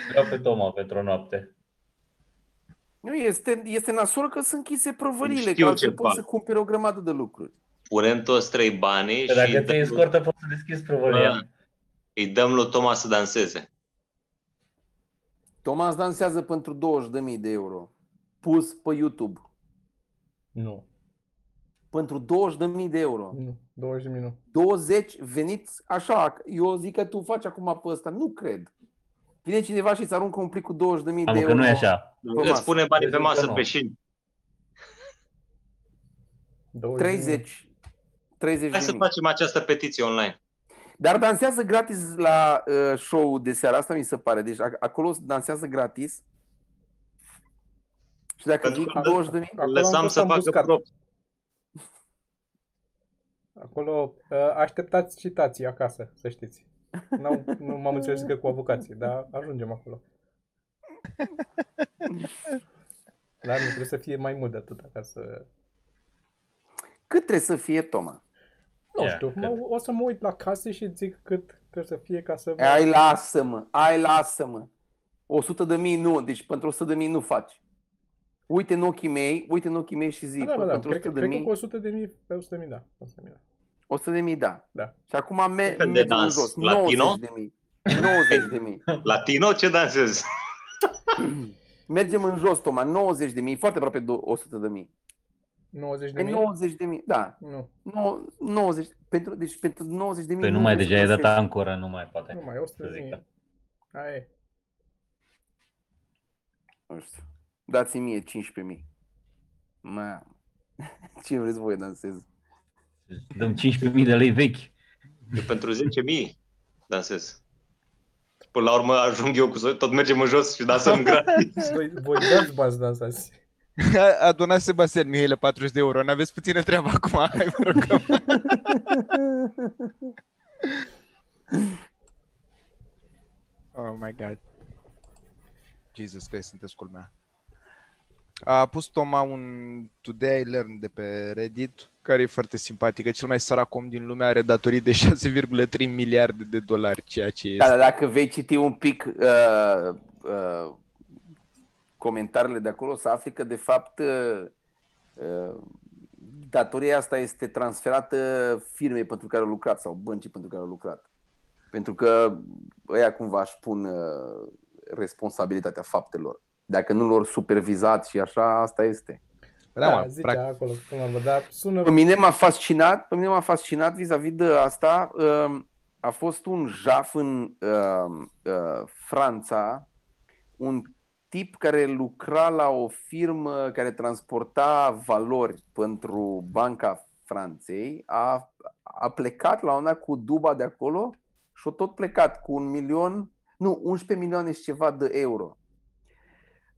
[SPEAKER 4] Vreau pe Toma pentru o noapte.
[SPEAKER 2] Nu, este, este nasol că sunt închise prăvările,
[SPEAKER 3] Știu
[SPEAKER 2] că altfel
[SPEAKER 3] ce
[SPEAKER 2] poți
[SPEAKER 3] fac.
[SPEAKER 2] să cumperi o grămadă de lucruri.
[SPEAKER 3] Punem toți trei banii
[SPEAKER 4] Că
[SPEAKER 3] și
[SPEAKER 4] dacă
[SPEAKER 3] îi
[SPEAKER 4] te
[SPEAKER 3] dăm,
[SPEAKER 4] escortă, poți să deschizi
[SPEAKER 3] Bă,
[SPEAKER 4] prăvălia.
[SPEAKER 3] îi dăm lui Toma să danseze.
[SPEAKER 2] Thomas dansează pentru 20.000 de euro. Pus pe YouTube.
[SPEAKER 1] Nu,
[SPEAKER 2] Pentru 20.000 de euro.
[SPEAKER 1] nu, 20 de minute.
[SPEAKER 2] 20 veniți așa. Eu zic că tu faci acum pe ăsta. Nu cred. Vine cineva și îți aruncă un plic cu 20.000 de
[SPEAKER 4] Am
[SPEAKER 2] euro.
[SPEAKER 4] că nu e așa.
[SPEAKER 2] Pe masă.
[SPEAKER 3] Îți pune banii pe
[SPEAKER 4] Cred că
[SPEAKER 3] masă
[SPEAKER 4] nu.
[SPEAKER 3] pe șini.
[SPEAKER 1] 20 de minute.
[SPEAKER 2] 30. 30
[SPEAKER 3] Hai
[SPEAKER 2] de
[SPEAKER 3] să
[SPEAKER 2] mii.
[SPEAKER 3] facem această petiție online.
[SPEAKER 2] Dar dansează gratis la uh, show de seara asta, mi se pare. Deci ac- acolo dansează gratis. Și dacă
[SPEAKER 3] Pentru
[SPEAKER 2] zic
[SPEAKER 3] că
[SPEAKER 2] 20 de mii,
[SPEAKER 1] Acolo am
[SPEAKER 3] Lăsam
[SPEAKER 1] fost
[SPEAKER 3] să facă
[SPEAKER 1] ambuscat.
[SPEAKER 3] prop.
[SPEAKER 1] Acolo uh, așteptați citații acasă, să știți. N-au, nu m-am înțeles că cu avocații, dar ajungem acolo. Dar nu trebuie să fie mai mult de atât ca să...
[SPEAKER 2] cât trebuie să fie Toma?
[SPEAKER 1] Nu
[SPEAKER 4] Ia,
[SPEAKER 1] știu,
[SPEAKER 4] cât?
[SPEAKER 1] mă, o să mă uit la case și zic cât trebuie să fie ca să... vă-
[SPEAKER 2] Ai lasă-mă, ai lasă-mă. 100 de mii nu, deci pentru 100 de mii nu faci. Uite în ochii mei, uite în ochii mei și zic,
[SPEAKER 1] Da, da, da,
[SPEAKER 2] pentru
[SPEAKER 1] cred, că,
[SPEAKER 2] 100 de
[SPEAKER 1] cred că
[SPEAKER 2] mii,
[SPEAKER 1] cu 100 de mii, pe 100 de mii, da. 100 de mii, da.
[SPEAKER 2] 100 de mii, da.
[SPEAKER 1] Da.
[SPEAKER 2] Și acum me-
[SPEAKER 3] fel de
[SPEAKER 2] mergem în
[SPEAKER 3] dans?
[SPEAKER 2] jos,
[SPEAKER 3] Latino?
[SPEAKER 2] 90 de mii. 90 de mii. (laughs)
[SPEAKER 3] Latino, ce dansezi? (clears throat)
[SPEAKER 2] Mergem în jos, Toma, 90 de mii, foarte aproape de 100 de mii.
[SPEAKER 1] 90 de
[SPEAKER 2] Pe
[SPEAKER 1] mii?
[SPEAKER 2] 90 de mii, da.
[SPEAKER 1] Nu,
[SPEAKER 2] No, 90, pentru, deci pentru 90 de mii
[SPEAKER 4] Păi nu
[SPEAKER 2] nu
[SPEAKER 4] mai
[SPEAKER 2] vrei
[SPEAKER 4] deja
[SPEAKER 2] să
[SPEAKER 4] e dat
[SPEAKER 2] găsești.
[SPEAKER 4] ancoră, nu mai poate.
[SPEAKER 1] nu mai, 100
[SPEAKER 4] Să
[SPEAKER 1] de
[SPEAKER 4] zic,
[SPEAKER 1] mii.
[SPEAKER 4] da.
[SPEAKER 1] Aia e.
[SPEAKER 2] Nu știu. Dați-mi mie 15 mii. Ma. (laughs) Ce vreți voi dansez?
[SPEAKER 4] Dăm 15.000 de lei vechi.
[SPEAKER 3] Eu pentru 10.000 dansez. Până la urmă ajung eu cu so- tot mergem în jos și dansăm (laughs) gratis.
[SPEAKER 1] Voi, voi dați bani să dansați. (laughs)
[SPEAKER 5] A donat Sebastian Mihailă 40 de euro. N-aveți puțină treabă acum. Hai, vă rugăm. (laughs) oh my god. Jesus Christ, sunteți culmea. A pus Toma un Today I Learned de pe Reddit, care e foarte simpatică. Cel mai sărac om din lume are datorii de 6,3 miliarde de dolari, ceea ce este.
[SPEAKER 2] Da, dar dacă vei citi un pic uh, uh, comentariile de acolo, să afli că de fapt uh, uh, datoria asta este transferată firmei pentru care au lucrat sau băncii pentru care au lucrat. Pentru că ăia cumva își pun uh, responsabilitatea faptelor. Dacă nu lor supervizat și așa, asta este.
[SPEAKER 5] Da, mă,
[SPEAKER 1] zicea
[SPEAKER 5] practic.
[SPEAKER 1] acolo, până la urmă, dar sună...
[SPEAKER 2] Pe mine m-a fascinat, pe mine m-a fascinat vis-a-vis de asta. um, A fost un jaf în um, uh, Franța, un tip care lucra la o firmă care transporta valori pentru Banca Franței, a, a plecat la una cu duba de acolo și a tot plecat cu un milion, nu, 11 milioane și ceva de euro.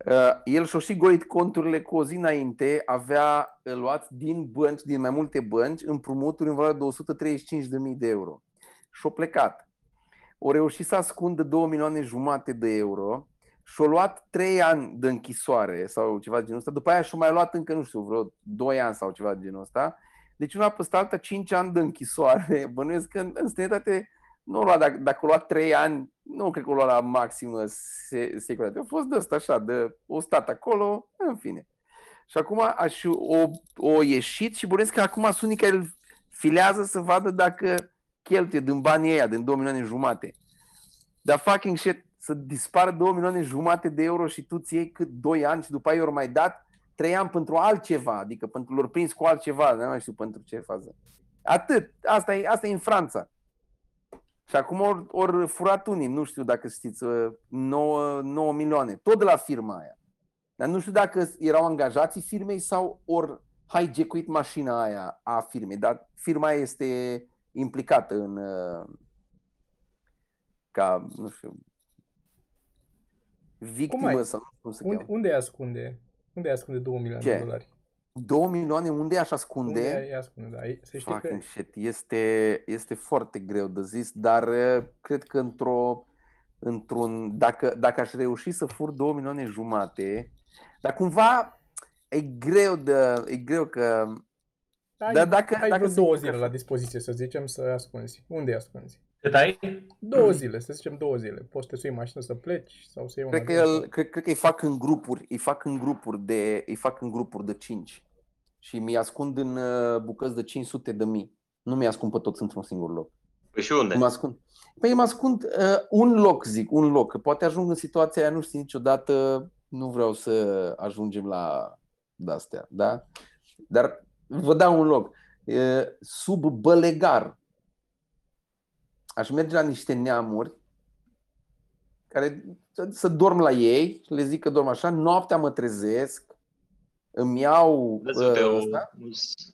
[SPEAKER 2] Uh, el și-a și golit conturile cu o zi înainte, avea uh, luat din bănci, din mai multe bănci, împrumuturi în valoare de 135.000 de euro. Și-a plecat. O reușit să ascundă 2 milioane jumate de euro și-a luat 3 ani de închisoare sau ceva de genul ăsta. După aia și-a mai luat încă, nu știu, vreo 2 ani sau ceva de genul ăsta. Deci una peste alta 5 ani de închisoare. (laughs) Bănuiesc că în, în străinătate nu lua, dacă, dacă a luat 3 ani, nu cred că o lua la maximă se, securitate. A fost de asta așa, de o stat acolo, în fine. Și acum aș, o, o ieșit și bănuiesc că acum sunt unii care îl filează să vadă dacă cheltuie din banii ăia, din 2 milioane jumate. Dar fucking shit, să dispară 2 milioane jumate de euro și tu ți iei cât 2 ani și după aia ori mai dat 3 ani pentru altceva, adică pentru lor prins cu altceva, nu mai știu pentru ce fază. Atât, asta e, asta e în Franța. Și acum ori, ori furat unii, nu știu dacă știți, 9, 9 milioane, tot de la firma aia. Dar nu știu dacă erau angajații firmei sau ori hijackuit mașina aia a firmei, dar firma aia este implicată în uh, ca, nu știu, victimă
[SPEAKER 1] ai?
[SPEAKER 2] sau nu știu cum se
[SPEAKER 1] Unde,
[SPEAKER 2] cheamă.
[SPEAKER 1] unde îi ascunde? Unde îi ascunde 2 milioane
[SPEAKER 2] Ce?
[SPEAKER 1] de dolari?
[SPEAKER 2] 2 milioane, unde aș ascunde?
[SPEAKER 1] Unde îi ascunde? Da, e- să știi că
[SPEAKER 2] Fucking shit. Este, este foarte greu de zis, dar uh, cred că într-o, într-un, dacă, dacă aș reuși să fur 2 milioane jumate, dar cumva e greu de, e greu că,
[SPEAKER 1] ai,
[SPEAKER 2] dar dacă-
[SPEAKER 1] ai
[SPEAKER 2] dacă
[SPEAKER 1] vreo
[SPEAKER 2] se
[SPEAKER 1] două
[SPEAKER 2] întâmplă
[SPEAKER 1] zile
[SPEAKER 2] așa.
[SPEAKER 1] la dispoziție, să zicem, să îi ascunzi. Unde îi ascunzi?
[SPEAKER 4] Cât ai?
[SPEAKER 1] Două zile, să zicem două zile. Poți să te sui în mașină să pleci sau să iei un
[SPEAKER 2] cred că,
[SPEAKER 1] avion
[SPEAKER 2] el,
[SPEAKER 1] sau-
[SPEAKER 2] cred, cred că îi fac în grupuri, îi fac în grupuri de, îi fac în grupuri de 5 și mi ascund în uh, bucăți de 500 de mii. Nu mi ascund pe toți într-un singur loc.
[SPEAKER 3] Păi și unde?
[SPEAKER 2] Mă ascund. Păi mă ascund uh, un loc, zic, un loc. Că poate ajung în situația aia, nu știu niciodată, nu vreau să ajungem la de-astea, da? Dar vă dau un loc. Uh, sub Bălegar. Aș merge la niște neamuri care să, să dorm la ei, le zic că dorm așa, noaptea mă trezesc, îmi iau
[SPEAKER 3] Vezi,
[SPEAKER 2] uh,
[SPEAKER 3] uite, o,
[SPEAKER 2] ăsta.
[SPEAKER 3] un,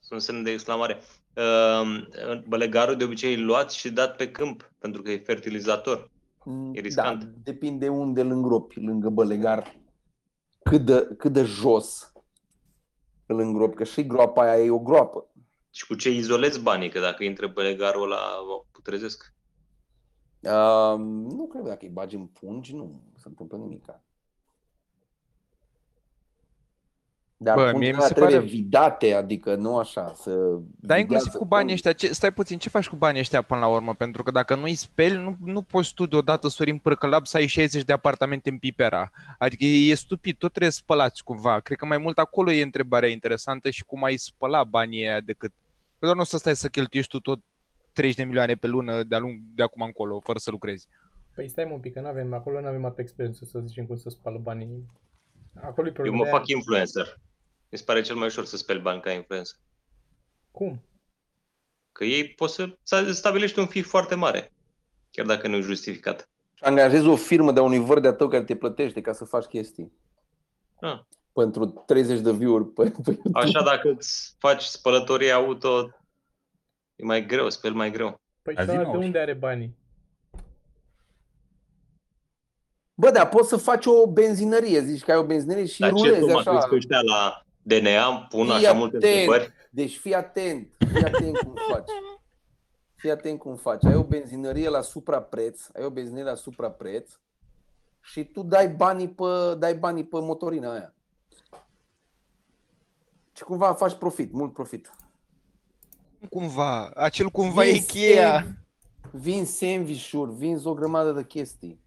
[SPEAKER 3] un semn de exclamare. Uh, bălegarul de obicei e luat și dat pe câmp, pentru că e fertilizator.
[SPEAKER 2] Mm,
[SPEAKER 3] E riscant.
[SPEAKER 2] Da, depinde unde îl îngropi, lângă Bălegar, cât de, cât de jos îl îngropi, că și groapa aia e o groapă.
[SPEAKER 3] Și cu ce izolezi banii, că dacă intră bălegarul ăla, o putrezesc.
[SPEAKER 2] Uh, nu cred că dacă îi bagi în pungi, nu se întâmplă nimic. Dar
[SPEAKER 5] Bă,
[SPEAKER 2] Bă,
[SPEAKER 5] mie mi
[SPEAKER 2] pungile
[SPEAKER 5] se
[SPEAKER 2] trebuie
[SPEAKER 5] pare-
[SPEAKER 2] vidate, adică nu așa, să
[SPEAKER 5] Dar inclusiv
[SPEAKER 2] videază
[SPEAKER 5] cu banii
[SPEAKER 2] pungi.
[SPEAKER 5] ăștia, ce, stai puțin, ce faci cu banii ăștia până la urmă? Pentru că dacă nu îi speli, nu, nu poți tu deodată, Sorin Părcălab, să ai 60 de apartamente în Pipera. Adică e, e stupid, tot trebuie spălați cumva. Cred că mai mult acolo e întrebarea interesantă și cum ai spăla banii aia decât... Că doar nu o să stai să cheltuiești tu tot 30 de milioane pe lună de, lung, de acum încolo, fără să lucrezi.
[SPEAKER 1] Păi stai mă un pic, că n-avem, acolo nu avem atâta experiență să zicem cum să spală banii. Acolo e
[SPEAKER 3] Eu
[SPEAKER 1] problema
[SPEAKER 3] mă
[SPEAKER 1] de
[SPEAKER 3] fac
[SPEAKER 1] aia.
[SPEAKER 3] influencer. Mi se pare cel mai ușor să speli bani ca influencer.
[SPEAKER 1] Cum?
[SPEAKER 3] Că ei pot să, să stabilești un fi foarte mare, chiar dacă nu e justificat.
[SPEAKER 2] Angajezi o firmă de unui văr de-a tău care te plătește ca să faci chestii.
[SPEAKER 3] Ah.
[SPEAKER 2] Pentru 30 de view-uri pe, pe YouTube.
[SPEAKER 3] Așa dacă îți faci spălătorie auto, e mai greu, speli mai greu.
[SPEAKER 1] Păi
[SPEAKER 4] Azi
[SPEAKER 1] și ăla
[SPEAKER 4] mă,
[SPEAKER 1] de
[SPEAKER 4] uși.
[SPEAKER 1] unde are banii?
[SPEAKER 2] Bă, da, poți să faci o benzinărie, zici că ai o benzinărie și
[SPEAKER 3] Dar ce
[SPEAKER 2] rulezi
[SPEAKER 3] tu mă
[SPEAKER 2] așa.
[SPEAKER 3] crezi că ăștia la DNA pun
[SPEAKER 2] Fii
[SPEAKER 3] așa multe
[SPEAKER 2] atent.
[SPEAKER 3] întrebări?
[SPEAKER 2] Deci fii atent, fii atent cum faci. Fii atent cum faci. Ai o benzinărie la suprapreț, ai o benzinărie la suprapreț și tu dai banii pe, dai banii pe motorina aia. Și cumva faci profit, mult profit.
[SPEAKER 5] Cumva, acel cumva e
[SPEAKER 2] Vinzi
[SPEAKER 5] cheia.
[SPEAKER 2] sandwich- Vinzi sandwich-uri, vinzi o grămadă de chestii.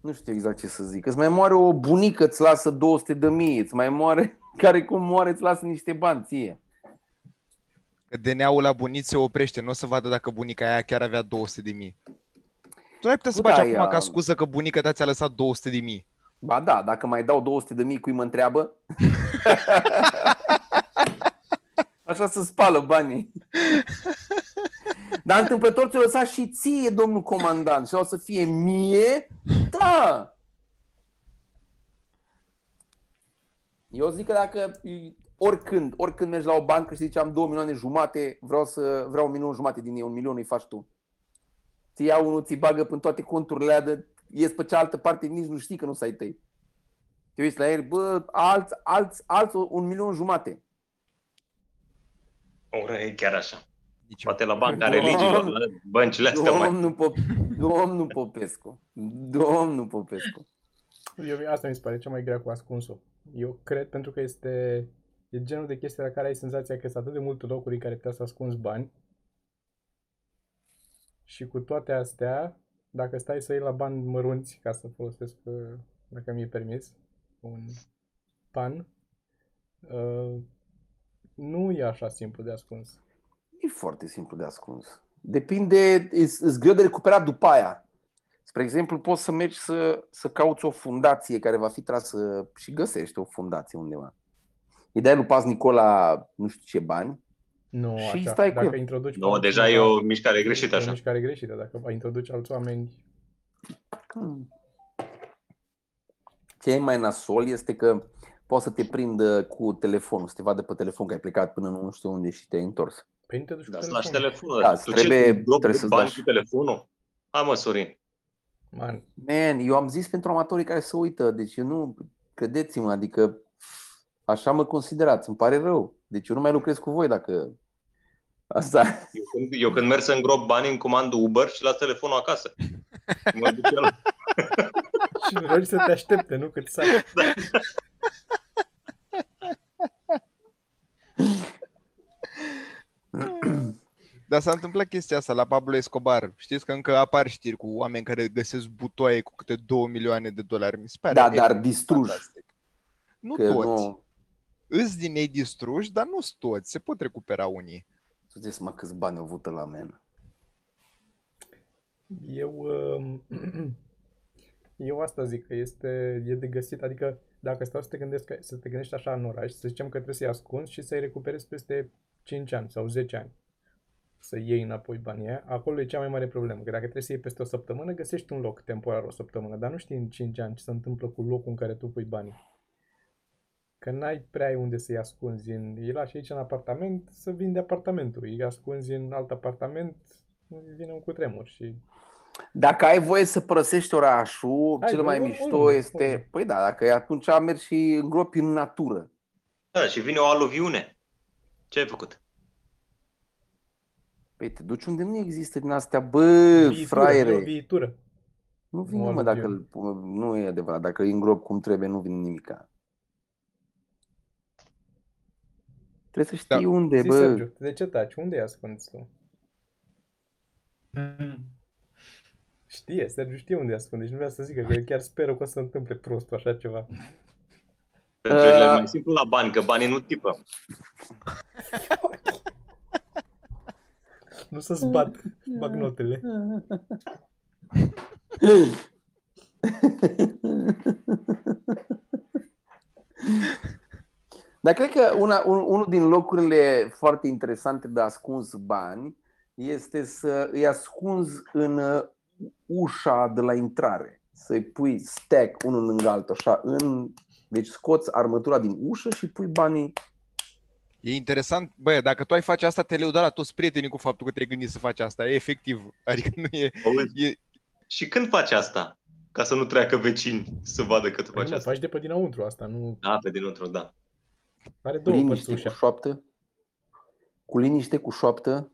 [SPEAKER 2] Nu știu exact ce să zic. Îți mai moare o bunică, îți lasă 200 de mii, îți mai moare, (laughs) care cum moare, îți lasă niște bani ție.
[SPEAKER 5] Că DNA-ul la bunici se oprește, nu o să vadă dacă bunica aia chiar avea 200 de mii. Tu n-ai putea să
[SPEAKER 2] Bă,
[SPEAKER 5] faci
[SPEAKER 2] da,
[SPEAKER 5] acum
[SPEAKER 2] ea-
[SPEAKER 5] ca scuză că bunica ta ți-a lăsat 200 de mii.
[SPEAKER 2] Ba da, dacă mai dau 200 de mii, cui mă întreabă? (laughs) Așa se spală banii. Dar întâmplător ți-o lăsat și ție, domnul comandant, și o să fie mie? Da! Eu zic că dacă oricând, oricând mergi la o bancă și zici am 2 milioane jumate, vreau să vreau un milion jumate din ei, un milion îi faci tu. Ți ia unul, ți bagă în toate conturile alea de ies pe cealaltă parte, nici nu știi că nu s-ai tăi. Te uiți la el, bă, alți, alți, alți un milion jumate.
[SPEAKER 3] Ora e chiar așa.
[SPEAKER 5] Nici
[SPEAKER 3] Poate la banca
[SPEAKER 2] Doamne.
[SPEAKER 3] religiilor, la băncile astea mai...
[SPEAKER 2] Domnul, Pop, domnul Popescu. Domnul Popescu.
[SPEAKER 1] Eu, asta mi se pare cea mai grea cu ascunsul. Eu cred pentru că este e genul de chestie la care ai senzația că sunt atât de multe locuri în care putea să ascunzi bani. Și cu toate astea, dacă stai să iei la bani mărunți, ca să folosesc, uh, dacă mi-e permis, un pan, uh, nu e așa simplu de ascuns.
[SPEAKER 2] E foarte simplu de ascuns. Depinde, îți greu de recuperat după aia. Spre exemplu, poți să mergi să, să cauți o fundație care va fi trasă și găsești o fundație undeva. Îi dai lui Paz Nicola nu știu ce bani.
[SPEAKER 1] Nu,
[SPEAKER 2] Și
[SPEAKER 1] așa.
[SPEAKER 2] stai cu
[SPEAKER 1] dacă
[SPEAKER 2] el.
[SPEAKER 1] introduci pe
[SPEAKER 3] Nu,
[SPEAKER 1] altcineva-
[SPEAKER 3] deja e o mișcare greșită
[SPEAKER 1] e o
[SPEAKER 3] așa.
[SPEAKER 1] mișcare greșită. Dacă introduci alți oameni,
[SPEAKER 2] Hmm. Ce e mai nasol este că poți să te prindă cu telefonul, să te vadă pe telefon că ai plecat până nu știu unde și te-ai întors.
[SPEAKER 1] Păi nu te duci cu
[SPEAKER 3] Da, să lași
[SPEAKER 1] telefonul.
[SPEAKER 3] telefonul.
[SPEAKER 2] Da,
[SPEAKER 3] tu
[SPEAKER 2] trebuie-
[SPEAKER 3] ce, tu
[SPEAKER 2] trebuie să-ți
[SPEAKER 3] bani
[SPEAKER 2] lași.
[SPEAKER 3] cu telefonul? Hai mă, Sorin.
[SPEAKER 1] Man,
[SPEAKER 2] Man, eu am zis pentru amatorii care se uită, deci eu nu, credeți-mă, adică așa mă considerați, îmi pare rău. Deci eu nu mai lucrez cu voi dacă asta.
[SPEAKER 3] Eu când, eu când merg să îngrop bani, îmi comand Uber și las telefonul acasă. (laughs) Mă duc el.
[SPEAKER 1] și rogi să te aștepte, nu cât să
[SPEAKER 5] Dar s-a întâmplat chestia asta la Pablo Escobar. Știți că încă apar știri cu oameni care găsesc butoaie cu câte 2 milioane de dolari. Mi se pare
[SPEAKER 2] Da,
[SPEAKER 5] efectiv
[SPEAKER 2] dar distruși.
[SPEAKER 5] fantastic. Nu
[SPEAKER 2] Că
[SPEAKER 5] toți.
[SPEAKER 2] nu,
[SPEAKER 5] Îs din ei distruși, dar nu sunt toți. Se pot recupera unii.
[SPEAKER 2] să zici mă câți bani au avut la men.
[SPEAKER 1] Eu, um, (clears throat) eu asta zic, că este, e de găsit, adică dacă stau să te, gândesc, să te gândești așa în oraș, să zicem că trebuie să-i ascunzi și să-i recuperezi peste 5 ani sau 10 ani. Să iei înapoi banii aia, acolo e cea mai mare problemă, că dacă trebuie să iei peste o săptămână, găsești un loc temporar o săptămână, dar nu știi în 5 ani ce se întâmplă cu locul în care tu pui banii. Că n-ai prea ai unde să-i ascunzi. În, îi lași aici în apartament, să vinde apartamentul. Îi ascunzi în alt apartament, vine un cutremur și
[SPEAKER 2] Dacă ai voie să părăsești orașul,
[SPEAKER 1] Ai
[SPEAKER 2] cel mai
[SPEAKER 1] voie,
[SPEAKER 2] mișto
[SPEAKER 1] oriunde,
[SPEAKER 2] este,
[SPEAKER 1] oriunde.
[SPEAKER 2] păi da, dacă atunci mergi și îngropi în natură.
[SPEAKER 3] Da, și vine o aluviune. Ce ai făcut?
[SPEAKER 2] Păi te duci unde nu există din astea, bă,
[SPEAKER 1] viitură, e o
[SPEAKER 2] fraiere.
[SPEAKER 1] viitură.
[SPEAKER 2] Nu vine,
[SPEAKER 1] o
[SPEAKER 2] mă, dacă
[SPEAKER 1] aluviune.
[SPEAKER 2] îl- nu e adevărat, dacă îi îngrop cum trebuie, nu vine nimica. Trebuie să știi
[SPEAKER 5] Da.
[SPEAKER 2] unde,
[SPEAKER 1] Zi,
[SPEAKER 2] bă.
[SPEAKER 1] Sergiu, de ce taci? Unde i ascunzi tu? Știe, Sergiu știe unde i ascunde și nu vrea să zică că eu chiar speră că o să se întâmple prostul așa ceva.
[SPEAKER 3] Pentru el e
[SPEAKER 2] Uh.
[SPEAKER 3] mai simplu la bani, că banii nu tipă. (laughs)
[SPEAKER 1] Nu să-ți bat bagnotele.
[SPEAKER 2] Dar cred că una, un, unul din locurile foarte interesante de ascuns bani este să îi ascunzi în uh, ușa de la intrare. Să-i pui stack unul lângă altul, așa, în... Deci scoți armătura din ușă și pui banii.
[SPEAKER 5] E interesant, bă, dacă tu ai face asta, te leu la toți prietenii cu faptul că te-ai gândit să faci asta. E efectiv. (laughs) Adică nu e...
[SPEAKER 3] Auzi?
[SPEAKER 5] e
[SPEAKER 3] Și când faci asta? Ca să nu treacă vecini să vadă că tu
[SPEAKER 1] Păi
[SPEAKER 3] faci
[SPEAKER 1] nu,
[SPEAKER 3] asta.
[SPEAKER 1] faci de pe dinăuntru asta, nu
[SPEAKER 3] Da, pe dinăuntru, da.
[SPEAKER 1] are
[SPEAKER 2] Cu
[SPEAKER 1] două părți
[SPEAKER 2] liniște, cu
[SPEAKER 1] ușa.
[SPEAKER 2] șoaptă. Cu liniște, cu șoaptă.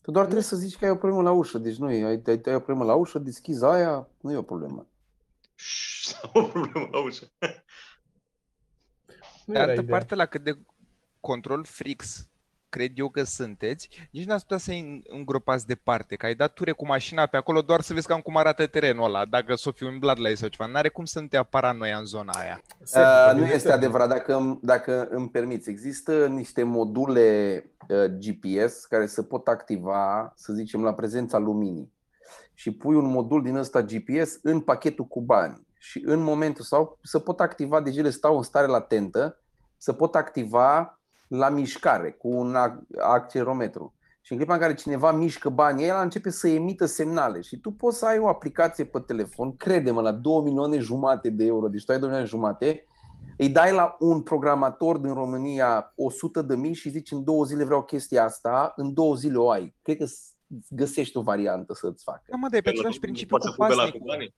[SPEAKER 2] Tu doar trebuie să zici că ai o problemă la ușă. Deci nu e, ai, ai, ai o problemă la ușă, deschizi aia, nu e o problemă.
[SPEAKER 3] Șș, Sau (laughs) o problemă la ușă.
[SPEAKER 1] Nu
[SPEAKER 5] De
[SPEAKER 1] era
[SPEAKER 5] altă
[SPEAKER 1] ideea.
[SPEAKER 5] parte, la cât de control frix cred eu că sunteți, nici n-ați putea să-i îngropați departe, că ai dat ture cu mașina pe acolo doar să vezi cam cum arată terenul ăla, dacă s-o fi umblat la ei sau ceva. N-are cum să nu te ia paranoia în zona aia.
[SPEAKER 1] Sergiu,
[SPEAKER 2] Uh,
[SPEAKER 1] pe
[SPEAKER 2] nu
[SPEAKER 1] mine
[SPEAKER 2] este
[SPEAKER 1] Sergiu.
[SPEAKER 2] adevărat, dacă, îmi- dacă îmi permiți. Există niște module uh, GPS care se pot activa, să zicem, la prezența luminii. Și pui un modul din ăsta GPS în pachetul cu bani. Și în momentul sau se pot activa, deci ele stau în stare latentă, se pot activa la mișcare cu un ac- accelerometru. Și în clipa în care cineva mișcă banii, el începe să emită semnale. Și tu poți să ai o aplicație pe telefon, crede-mă, la 2 milioane jumate de euro, deci tu ai 2 milioane jumate, îi dai la un programator din România 100 de mii și zici în două zile vreau chestia asta, în două zile o ai. Cred că s- găsești o variantă să-ți facă.
[SPEAKER 5] Da, mă, dar e pe
[SPEAKER 3] El
[SPEAKER 5] același
[SPEAKER 3] nu
[SPEAKER 5] principiu
[SPEAKER 3] poate
[SPEAKER 5] cu
[SPEAKER 3] să fugă la cu
[SPEAKER 5] pasnicul.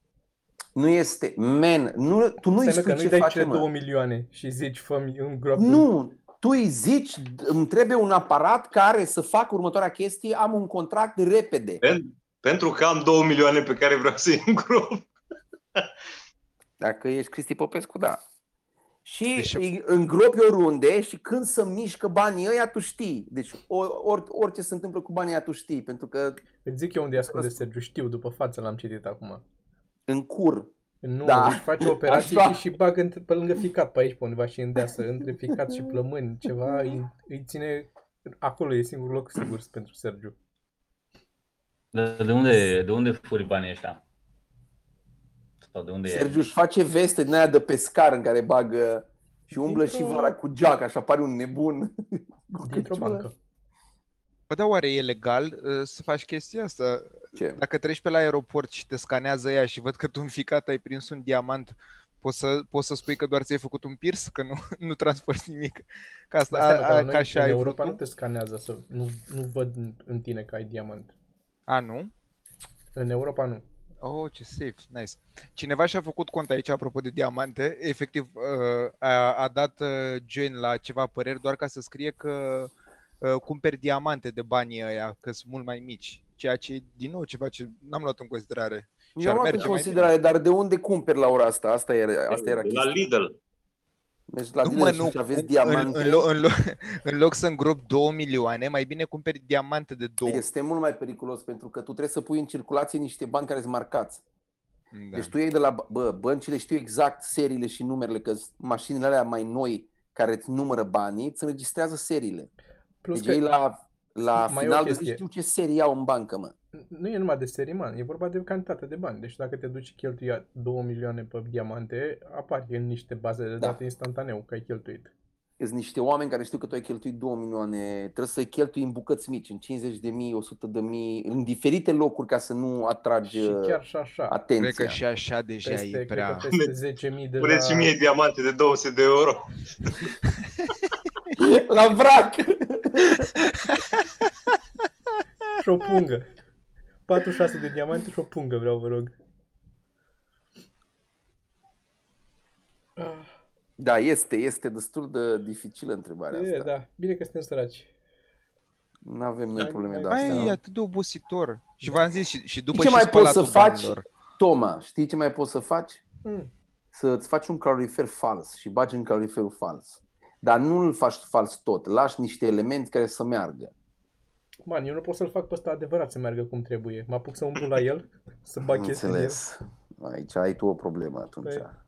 [SPEAKER 3] Banii.
[SPEAKER 2] Nu este, man, nu, tu nu îi
[SPEAKER 1] Înseamnă
[SPEAKER 2] spui
[SPEAKER 1] că nu-i
[SPEAKER 2] ce
[SPEAKER 1] dai
[SPEAKER 2] face,
[SPEAKER 1] cele
[SPEAKER 2] mă.
[SPEAKER 1] două milioane și zici, fă-mi un groap.
[SPEAKER 2] Nu, tu îi zici, îmi trebuie un aparat care să facă următoarea chestie, am un contract repede.
[SPEAKER 3] Pen- Pentru că am 2 milioane pe care vreau să-i îngrop.
[SPEAKER 2] Dacă ești Cristi Popescu, da. Și
[SPEAKER 5] Deci-
[SPEAKER 2] îi îngropi oriunde și când să mișcă banii ăia, tu știi. Deci or, or, orice se întâmplă cu banii ăia, tu știi. Pentru că
[SPEAKER 1] Îți zic eu unde ascunde Sergiu, știu, după față l-am citit acum.
[SPEAKER 2] În cur.
[SPEAKER 1] Nu,
[SPEAKER 2] Da.
[SPEAKER 1] deci face (laughs) o operație
[SPEAKER 2] Așa.
[SPEAKER 1] și, și bagă între, pe lângă ficat pe aici, pe undeva și în deasă, între ficat și plămâni, ceva, îi, îi ține, acolo e singurul loc sigur pentru Sergiu.
[SPEAKER 4] De, de, unde, de unde furi banii ăștia? Sau de unde
[SPEAKER 2] Sergiu își face veste din aia de pescar în care bagă și umblă și
[SPEAKER 1] Dintr-o-
[SPEAKER 2] vara cu geac, așa pare un nebun. (laughs)
[SPEAKER 1] Dintr-o
[SPEAKER 2] Căciulă.
[SPEAKER 1] bancă.
[SPEAKER 5] Bă, dar oare e legal uh, să faci chestia asta?
[SPEAKER 2] Ce?
[SPEAKER 5] Dacă treci pe la aeroport și te scanează ea și văd că tu în ficat ai prins un diamant, poți să, poți să spui că doar ți-ai făcut un pierce, că nu, (laughs) nu transporti nimic. Ca asta,
[SPEAKER 1] Asta nu,
[SPEAKER 5] a,
[SPEAKER 1] dar
[SPEAKER 5] a,
[SPEAKER 1] noi
[SPEAKER 5] ca așa
[SPEAKER 1] în
[SPEAKER 5] ai
[SPEAKER 1] Europa nu
[SPEAKER 5] făcut?
[SPEAKER 1] te scanează, să nu, nu văd în- în tine că ai diamant.
[SPEAKER 5] A, nu?
[SPEAKER 1] În Europa nu.
[SPEAKER 5] Oh, ce safe, nice. Cineva și-a făcut cont aici, apropo de diamante, efectiv uh, a, a dat uh, join la ceva păreri doar ca să scrie că uh, cumperi diamante de banii ăia, că sunt mult mai mici. Ceea ce, e, din nou, ceva ce n-am luat în considerare. Și
[SPEAKER 2] Eu
[SPEAKER 5] ar
[SPEAKER 2] am luat în
[SPEAKER 5] merge mai
[SPEAKER 2] considerare, dar de unde cumperi la ora asta? Asta era, asta era
[SPEAKER 3] La
[SPEAKER 2] chestia.
[SPEAKER 3] Lidl.
[SPEAKER 2] Deci la
[SPEAKER 5] nu,
[SPEAKER 2] tine
[SPEAKER 5] mă,
[SPEAKER 2] și
[SPEAKER 5] nu,
[SPEAKER 2] aveți
[SPEAKER 5] în,
[SPEAKER 2] diamante.
[SPEAKER 5] în, loc, în, loc, în loc să îngrop 2 milioane, mai bine cumperi diamante de 2.
[SPEAKER 2] Este mult mai periculos pentru că tu trebuie să pui în circulație niște bani care sunt marcați.
[SPEAKER 5] Da.
[SPEAKER 2] Deci tu iei de la, bă, băncile știu exact seriile și numerele, că mașinile alea mai noi care îți numără banii, îți înregistrează seriile.
[SPEAKER 1] Plus
[SPEAKER 2] Deci
[SPEAKER 1] că
[SPEAKER 2] ei la, la (laughs)
[SPEAKER 1] mai e o
[SPEAKER 2] final de zi
[SPEAKER 1] chestie.
[SPEAKER 2] știu ce serie au în bancă, mă.
[SPEAKER 1] nu e numai de serii, man, e vorba de cantitate de bani. Deci dacă te duci și cheltui 2 milioane pe diamante, apare în niște baze de
[SPEAKER 2] Da.
[SPEAKER 1] date instantaneu că ai cheltuit.
[SPEAKER 2] Sunt niște oameni care știu că tu ai cheltuit 2 milioane, trebuie să-i cheltui în bucăți mici, în 50 de mii, 100 de mii, în diferite locuri ca să nu atragi
[SPEAKER 1] Și chiar și așa.
[SPEAKER 2] atenția.
[SPEAKER 5] Cred că și așa deja
[SPEAKER 1] Peste,
[SPEAKER 5] e
[SPEAKER 1] cred
[SPEAKER 5] prea...
[SPEAKER 1] că peste 10.000 de
[SPEAKER 3] Puneți și mie diamante de 200 de euro. (laughs)
[SPEAKER 2] La vrac! (laughs) (laughs)
[SPEAKER 1] și o pungă. 46 de diamante și o pungă vreau, vă rog. Ah,
[SPEAKER 2] Da, este, este destul de dificilă întrebarea
[SPEAKER 1] E,
[SPEAKER 2] asta.
[SPEAKER 1] da, bine că suntem săraci.
[SPEAKER 2] Nu avem noi
[SPEAKER 1] Hai,
[SPEAKER 2] probleme
[SPEAKER 1] hai,
[SPEAKER 2] de
[SPEAKER 5] Mai
[SPEAKER 2] astea.
[SPEAKER 5] e
[SPEAKER 2] nu?
[SPEAKER 5] atât de obositor. Și v-am zis, și, și după
[SPEAKER 2] ce
[SPEAKER 5] și
[SPEAKER 2] mai poți să
[SPEAKER 5] spălatul
[SPEAKER 2] faci?
[SPEAKER 5] banilor.
[SPEAKER 2] Toma, știi ce mai poți să faci?
[SPEAKER 1] Mm.
[SPEAKER 2] Să-ți faci un calorifer fals și bagi în caloriferul fals. Dar nu îl faci fals tot, lași niște elemente care să meargă.
[SPEAKER 1] Man, eu nu pot să-l fac pe ăsta adevărat să meargă cum trebuie. Mă apuc să umblu la el, să bag
[SPEAKER 2] Am
[SPEAKER 1] chestii în el.
[SPEAKER 2] înțeles. Aici ai tu o problemă atunci.
[SPEAKER 1] Păi.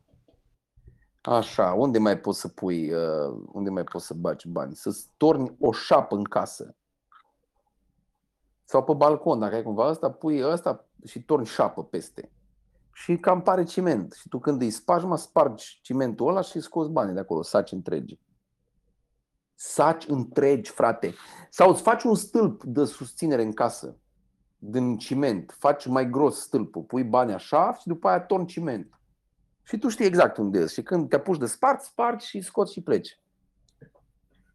[SPEAKER 2] Așa, unde mai poți să pui, uh, unde mai poți să bagi bani? Să-ți torni o șapă în casă. Sau pe balcon, dacă ai cumva ăsta, pui ăsta și torni șapă peste. Și cam pare ciment. Și tu când îi spargi, mă spargi cimentul ăla și scoți banii de acolo, saci întregi. Saci întregi, frate. Sau îți faci un stâlp de susținere în casă, din ciment. Faci mai gros stâlpul, pui bani așa și după aia torni ciment. Și tu știi exact unde ești. Și când te apuci de spart, spargi și scoți și pleci.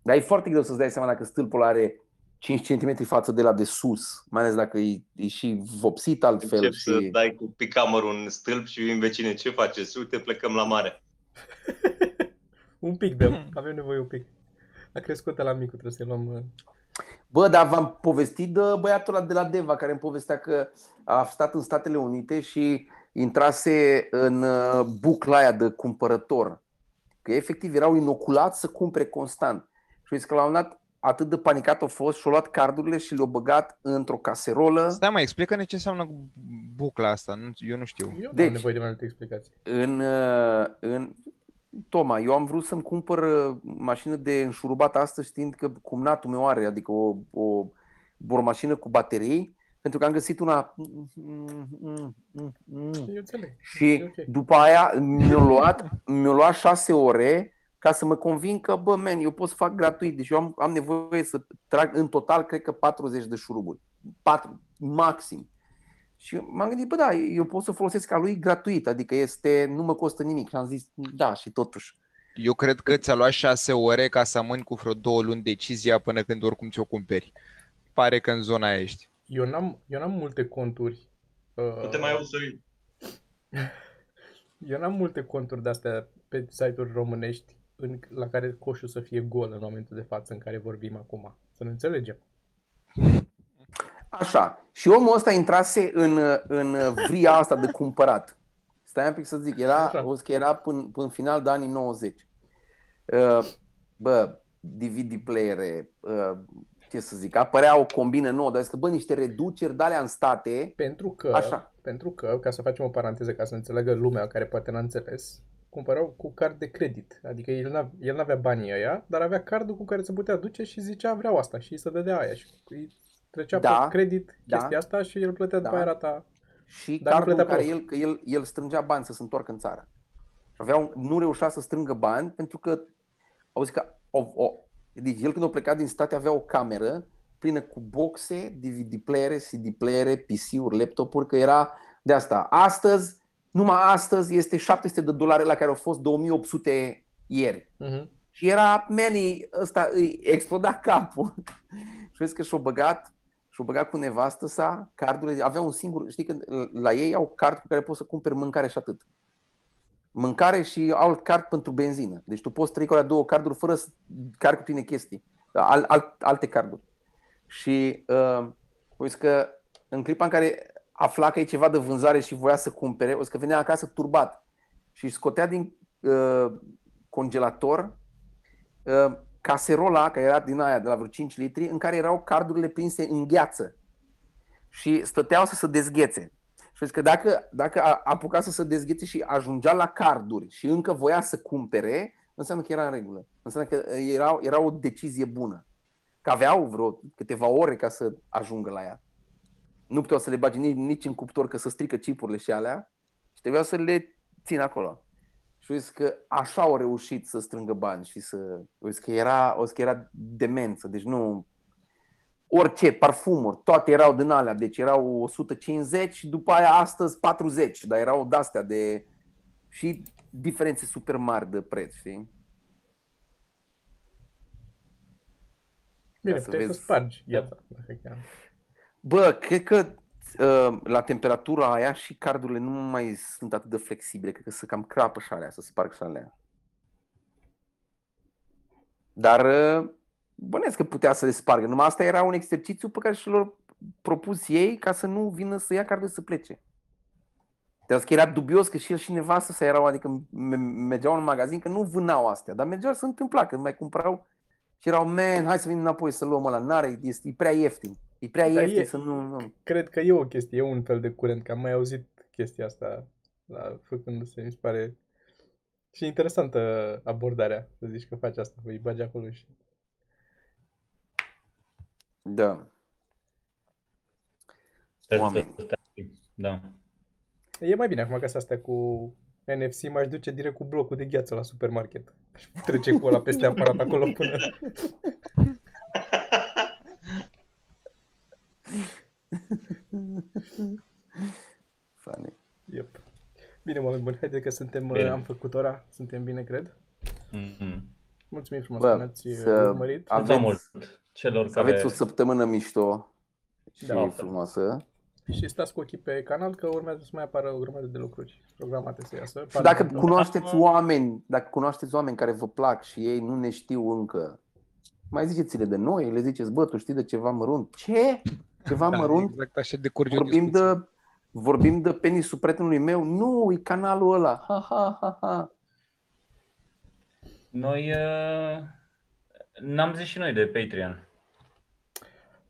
[SPEAKER 2] Dar e foarte greu să-ți dai seama dacă stâlpul are 5 cm față de la de sus, mai ales dacă e, e și vopsit altfel.
[SPEAKER 3] Încep
[SPEAKER 2] și...
[SPEAKER 3] să dai cu picamărul în stâlp și vin vecine, ce faceți? Uite, plecăm la mare. (laughs)
[SPEAKER 1] Un pic dăm, avem nevoie un pic. A crescut la micul, trebuie să-i luăm... uh,
[SPEAKER 2] Bă, dar v-am povestit de băiatul ăla de la Deva care îmi povestea că a stat în Statele Unite și intrase în uh, bucla aia de cumpărător. Că efectiv erau inoculați să cumpere constant. Și zis că la un moment dat atât de panicat a fost și-a luat cardurile și le-a băgat într-o caserolă
[SPEAKER 5] Stai mai, explică-ne ce înseamnă bucla asta, nu, eu nu știu.
[SPEAKER 1] Eu nu am
[SPEAKER 2] Deci-
[SPEAKER 1] nevoie de mai multe explicații.
[SPEAKER 2] în, uh, în Toma, eu am vrut să-mi cumpăr uh, mașină de înșurubat astăzi știind că cumnatul meu are, adică o, o bormașină cu baterii, pentru că am găsit una
[SPEAKER 1] Eu înțeleg.
[SPEAKER 2] și
[SPEAKER 1] E ok.
[SPEAKER 2] după aia mi-a luat, mi-a luat șase ore ca să mă convin că, bă, man, eu pot să fac gratuit. Deci eu am, am nevoie să trag în total, cred că 40 de șuruburi. 4, maxim. Și m-am gândit, bă, da, eu pot să folosesc a lui gratuit, adică este, nu mă costă nimic. Și am zis, da, și totuși.
[SPEAKER 5] Eu cred că ți-a luat șase ore ca să amâni cu vreo două luni decizia până când oricum ți-o cumperi. Pare că în zona aia ești.
[SPEAKER 1] Eu n-am, eu n-am multe conturi. uh,
[SPEAKER 3] Nu te mai auzi, Sorin. (laughs)
[SPEAKER 1] Eu n-am multe conturi de-astea pe site-uri românești în, la care coșul să fie gol în momentul de față în care vorbim acum. Să ne înțelegem.
[SPEAKER 2] Așa. Și omul ăsta intrase în, în vria asta de cumpărat. Stai un pic să zic, era,
[SPEAKER 1] Așa.
[SPEAKER 2] o că era până, până în final de anii 90. Uh, Bă, DVD playere, uh, ce să zic, apărea o combină nouă, dar zic că, bă, niște reduceri de alea în state,
[SPEAKER 1] Pentru că,
[SPEAKER 2] Așa.
[SPEAKER 1] pentru că, ca să facem o paranteză, ca să înțeleagă lumea care poate n-a înțeles, cumpărau cu card de credit. Adică el, n-a, el n-avea banii ăia, dar avea cardul cu care se putea duce și zicea vreau asta și îi se dădea aia și îi trecea
[SPEAKER 2] Da,
[SPEAKER 1] pe credit
[SPEAKER 2] da.
[SPEAKER 1] chestia asta și el plătea după
[SPEAKER 2] Da.
[SPEAKER 1] aia rata.
[SPEAKER 2] și
[SPEAKER 1] Dar nu
[SPEAKER 2] cardul în
[SPEAKER 1] plătea
[SPEAKER 2] care
[SPEAKER 1] prost.
[SPEAKER 2] el, că el, el strângea bani să se întoarcă în țară. Avea un, nu reușea să strângă bani pentru că au zis că o, o, deci el când a plecat din state avea o cameră plină cu boxe, DVD playere, CD playere, PC-uri, laptopuri, că era de asta. Astăzi, numai astăzi, este 700 de dolari la care au fost 2800 ieri.
[SPEAKER 1] Mhm.
[SPEAKER 2] Și era, meni, ăsta îi exploda capul. (laughs) și vezi că și-o băgat, și-o băgat cu nevastă sa, cardurile, avea un singur, știi că la ei au card cu care poți să cumperi mâncare și atât. Mâncare și alt card pentru benzină. Deci tu poți trăi cu alea două carduri fără să cari cu tine chestii, al, al, alte carduri. Și uh, uite că în clipa în care afla că e ceva de vânzare și voia să cumpere, o să că venea acasă turbat și își scotea din uh, congelator uh, caserola, care era din aia de la vreo 5 litri, în care erau cardurile prinse în gheață și stăteau să se dezghețe. Și vezi că dacă, dacă a apuca să se dezghețe și ajungea la carduri și încă voia să cumpere, înseamnă că era în regulă. Înseamnă că era, era o decizie bună. Că aveau vreo câteva ore ca să ajungă la ea. Nu puteau să le bage nici, nici în cuptor că să strică chipurile și alea și trebuiau să le țin acolo. Și uite că așa au reușit să strângă bani și să... Uite că era, o că era demență, deci nu... Orice, parfumuri, toate erau din alea, deci erau 150 și după aia astăzi 40, dar erau de-astea de... și diferențe super mari de preț, știi?
[SPEAKER 1] Bine,
[SPEAKER 2] să
[SPEAKER 1] puteai să
[SPEAKER 2] vezi.
[SPEAKER 1] spargi gheața. dacă chiar.
[SPEAKER 2] Bă, cred că uh, la temperatura aia și cardurile nu mai sunt atât de flexibile, cred că să cam crapă și alea, să sparg și alea. Dar uh, bănesc că putea să le spargă, numai asta era un exercițiu pe care și l-au propus ei ca să nu vină să ia cardul să plece. Dar că era dubios că și el și nevastă să erau, adică me- mergeau în magazin, că nu vânau astea, dar mergeau să întâmpla, că mai cumpărau și erau, man, hai să venim înapoi să luăm ăla, n-are, este, e prea ieftin. E prea
[SPEAKER 1] Dar
[SPEAKER 2] ieftin
[SPEAKER 1] e-
[SPEAKER 2] să nu, nu.
[SPEAKER 1] Cred că e o chestie, e un fel de curent, că am mai auzit chestia asta la, făcându-se, mi se pare și interesantă abordarea, să zici că faci asta, îi bagi acolo și...
[SPEAKER 2] Da.
[SPEAKER 4] Sper
[SPEAKER 2] Oameni.
[SPEAKER 4] să stai. Da.
[SPEAKER 1] E mai bine acum ca să astea cu NFC, m-aș duce direct cu blocul de gheață la supermarket. Și trece cu ăla peste aparat acolo până... (laughs) (laughs)
[SPEAKER 2] Funny.
[SPEAKER 1] Yep. Bine, oameni buni, haide că suntem,
[SPEAKER 4] Bine.
[SPEAKER 1] am făcut ora, suntem bine, cred.
[SPEAKER 4] Mm-hmm.
[SPEAKER 1] Mulțumim frumos
[SPEAKER 2] Bă,
[SPEAKER 1] că ne-ați uh,
[SPEAKER 2] să
[SPEAKER 1] urmărit.
[SPEAKER 2] aveți-
[SPEAKER 4] Aveți... mult celor
[SPEAKER 2] Să
[SPEAKER 4] care...
[SPEAKER 2] aveți o săptămână mișto și
[SPEAKER 1] Da.
[SPEAKER 2] frumoasă.
[SPEAKER 1] Și stați cu ochii pe canal că urmează să mai apară o grămadă de lucruri programate să iasă.
[SPEAKER 2] Și dacă
[SPEAKER 1] Parlamentul.
[SPEAKER 2] cunoașteți oameni, dacă cunoașteți oameni care vă plac și ei nu ne știu încă, mai ziceți-le de noi, le ziceți, bă, tu știi de ceva mărunt? Ce? Ceva
[SPEAKER 5] Da,
[SPEAKER 2] mărunt?
[SPEAKER 5] Exact așa de curge o
[SPEAKER 2] Vorbim
[SPEAKER 5] discuție.
[SPEAKER 2] de, vorbim de penisul prietenului meu? Nu, e canalul ăla. Ha, ha, ha, ha.
[SPEAKER 4] Noi uh, n-am zis și noi de Patreon.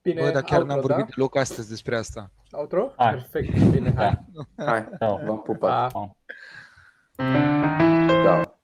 [SPEAKER 1] Bine,
[SPEAKER 5] Bă, dar chiar
[SPEAKER 1] outro,
[SPEAKER 5] n-am vorbit
[SPEAKER 1] da?
[SPEAKER 5] deloc astăzi despre asta.
[SPEAKER 1] Outro?
[SPEAKER 4] Hai.
[SPEAKER 1] Perfect, bine, hai.
[SPEAKER 4] Da.
[SPEAKER 2] Hai,
[SPEAKER 4] Da.
[SPEAKER 2] v-am pupat.
[SPEAKER 1] Pa.
[SPEAKER 2] Ciao.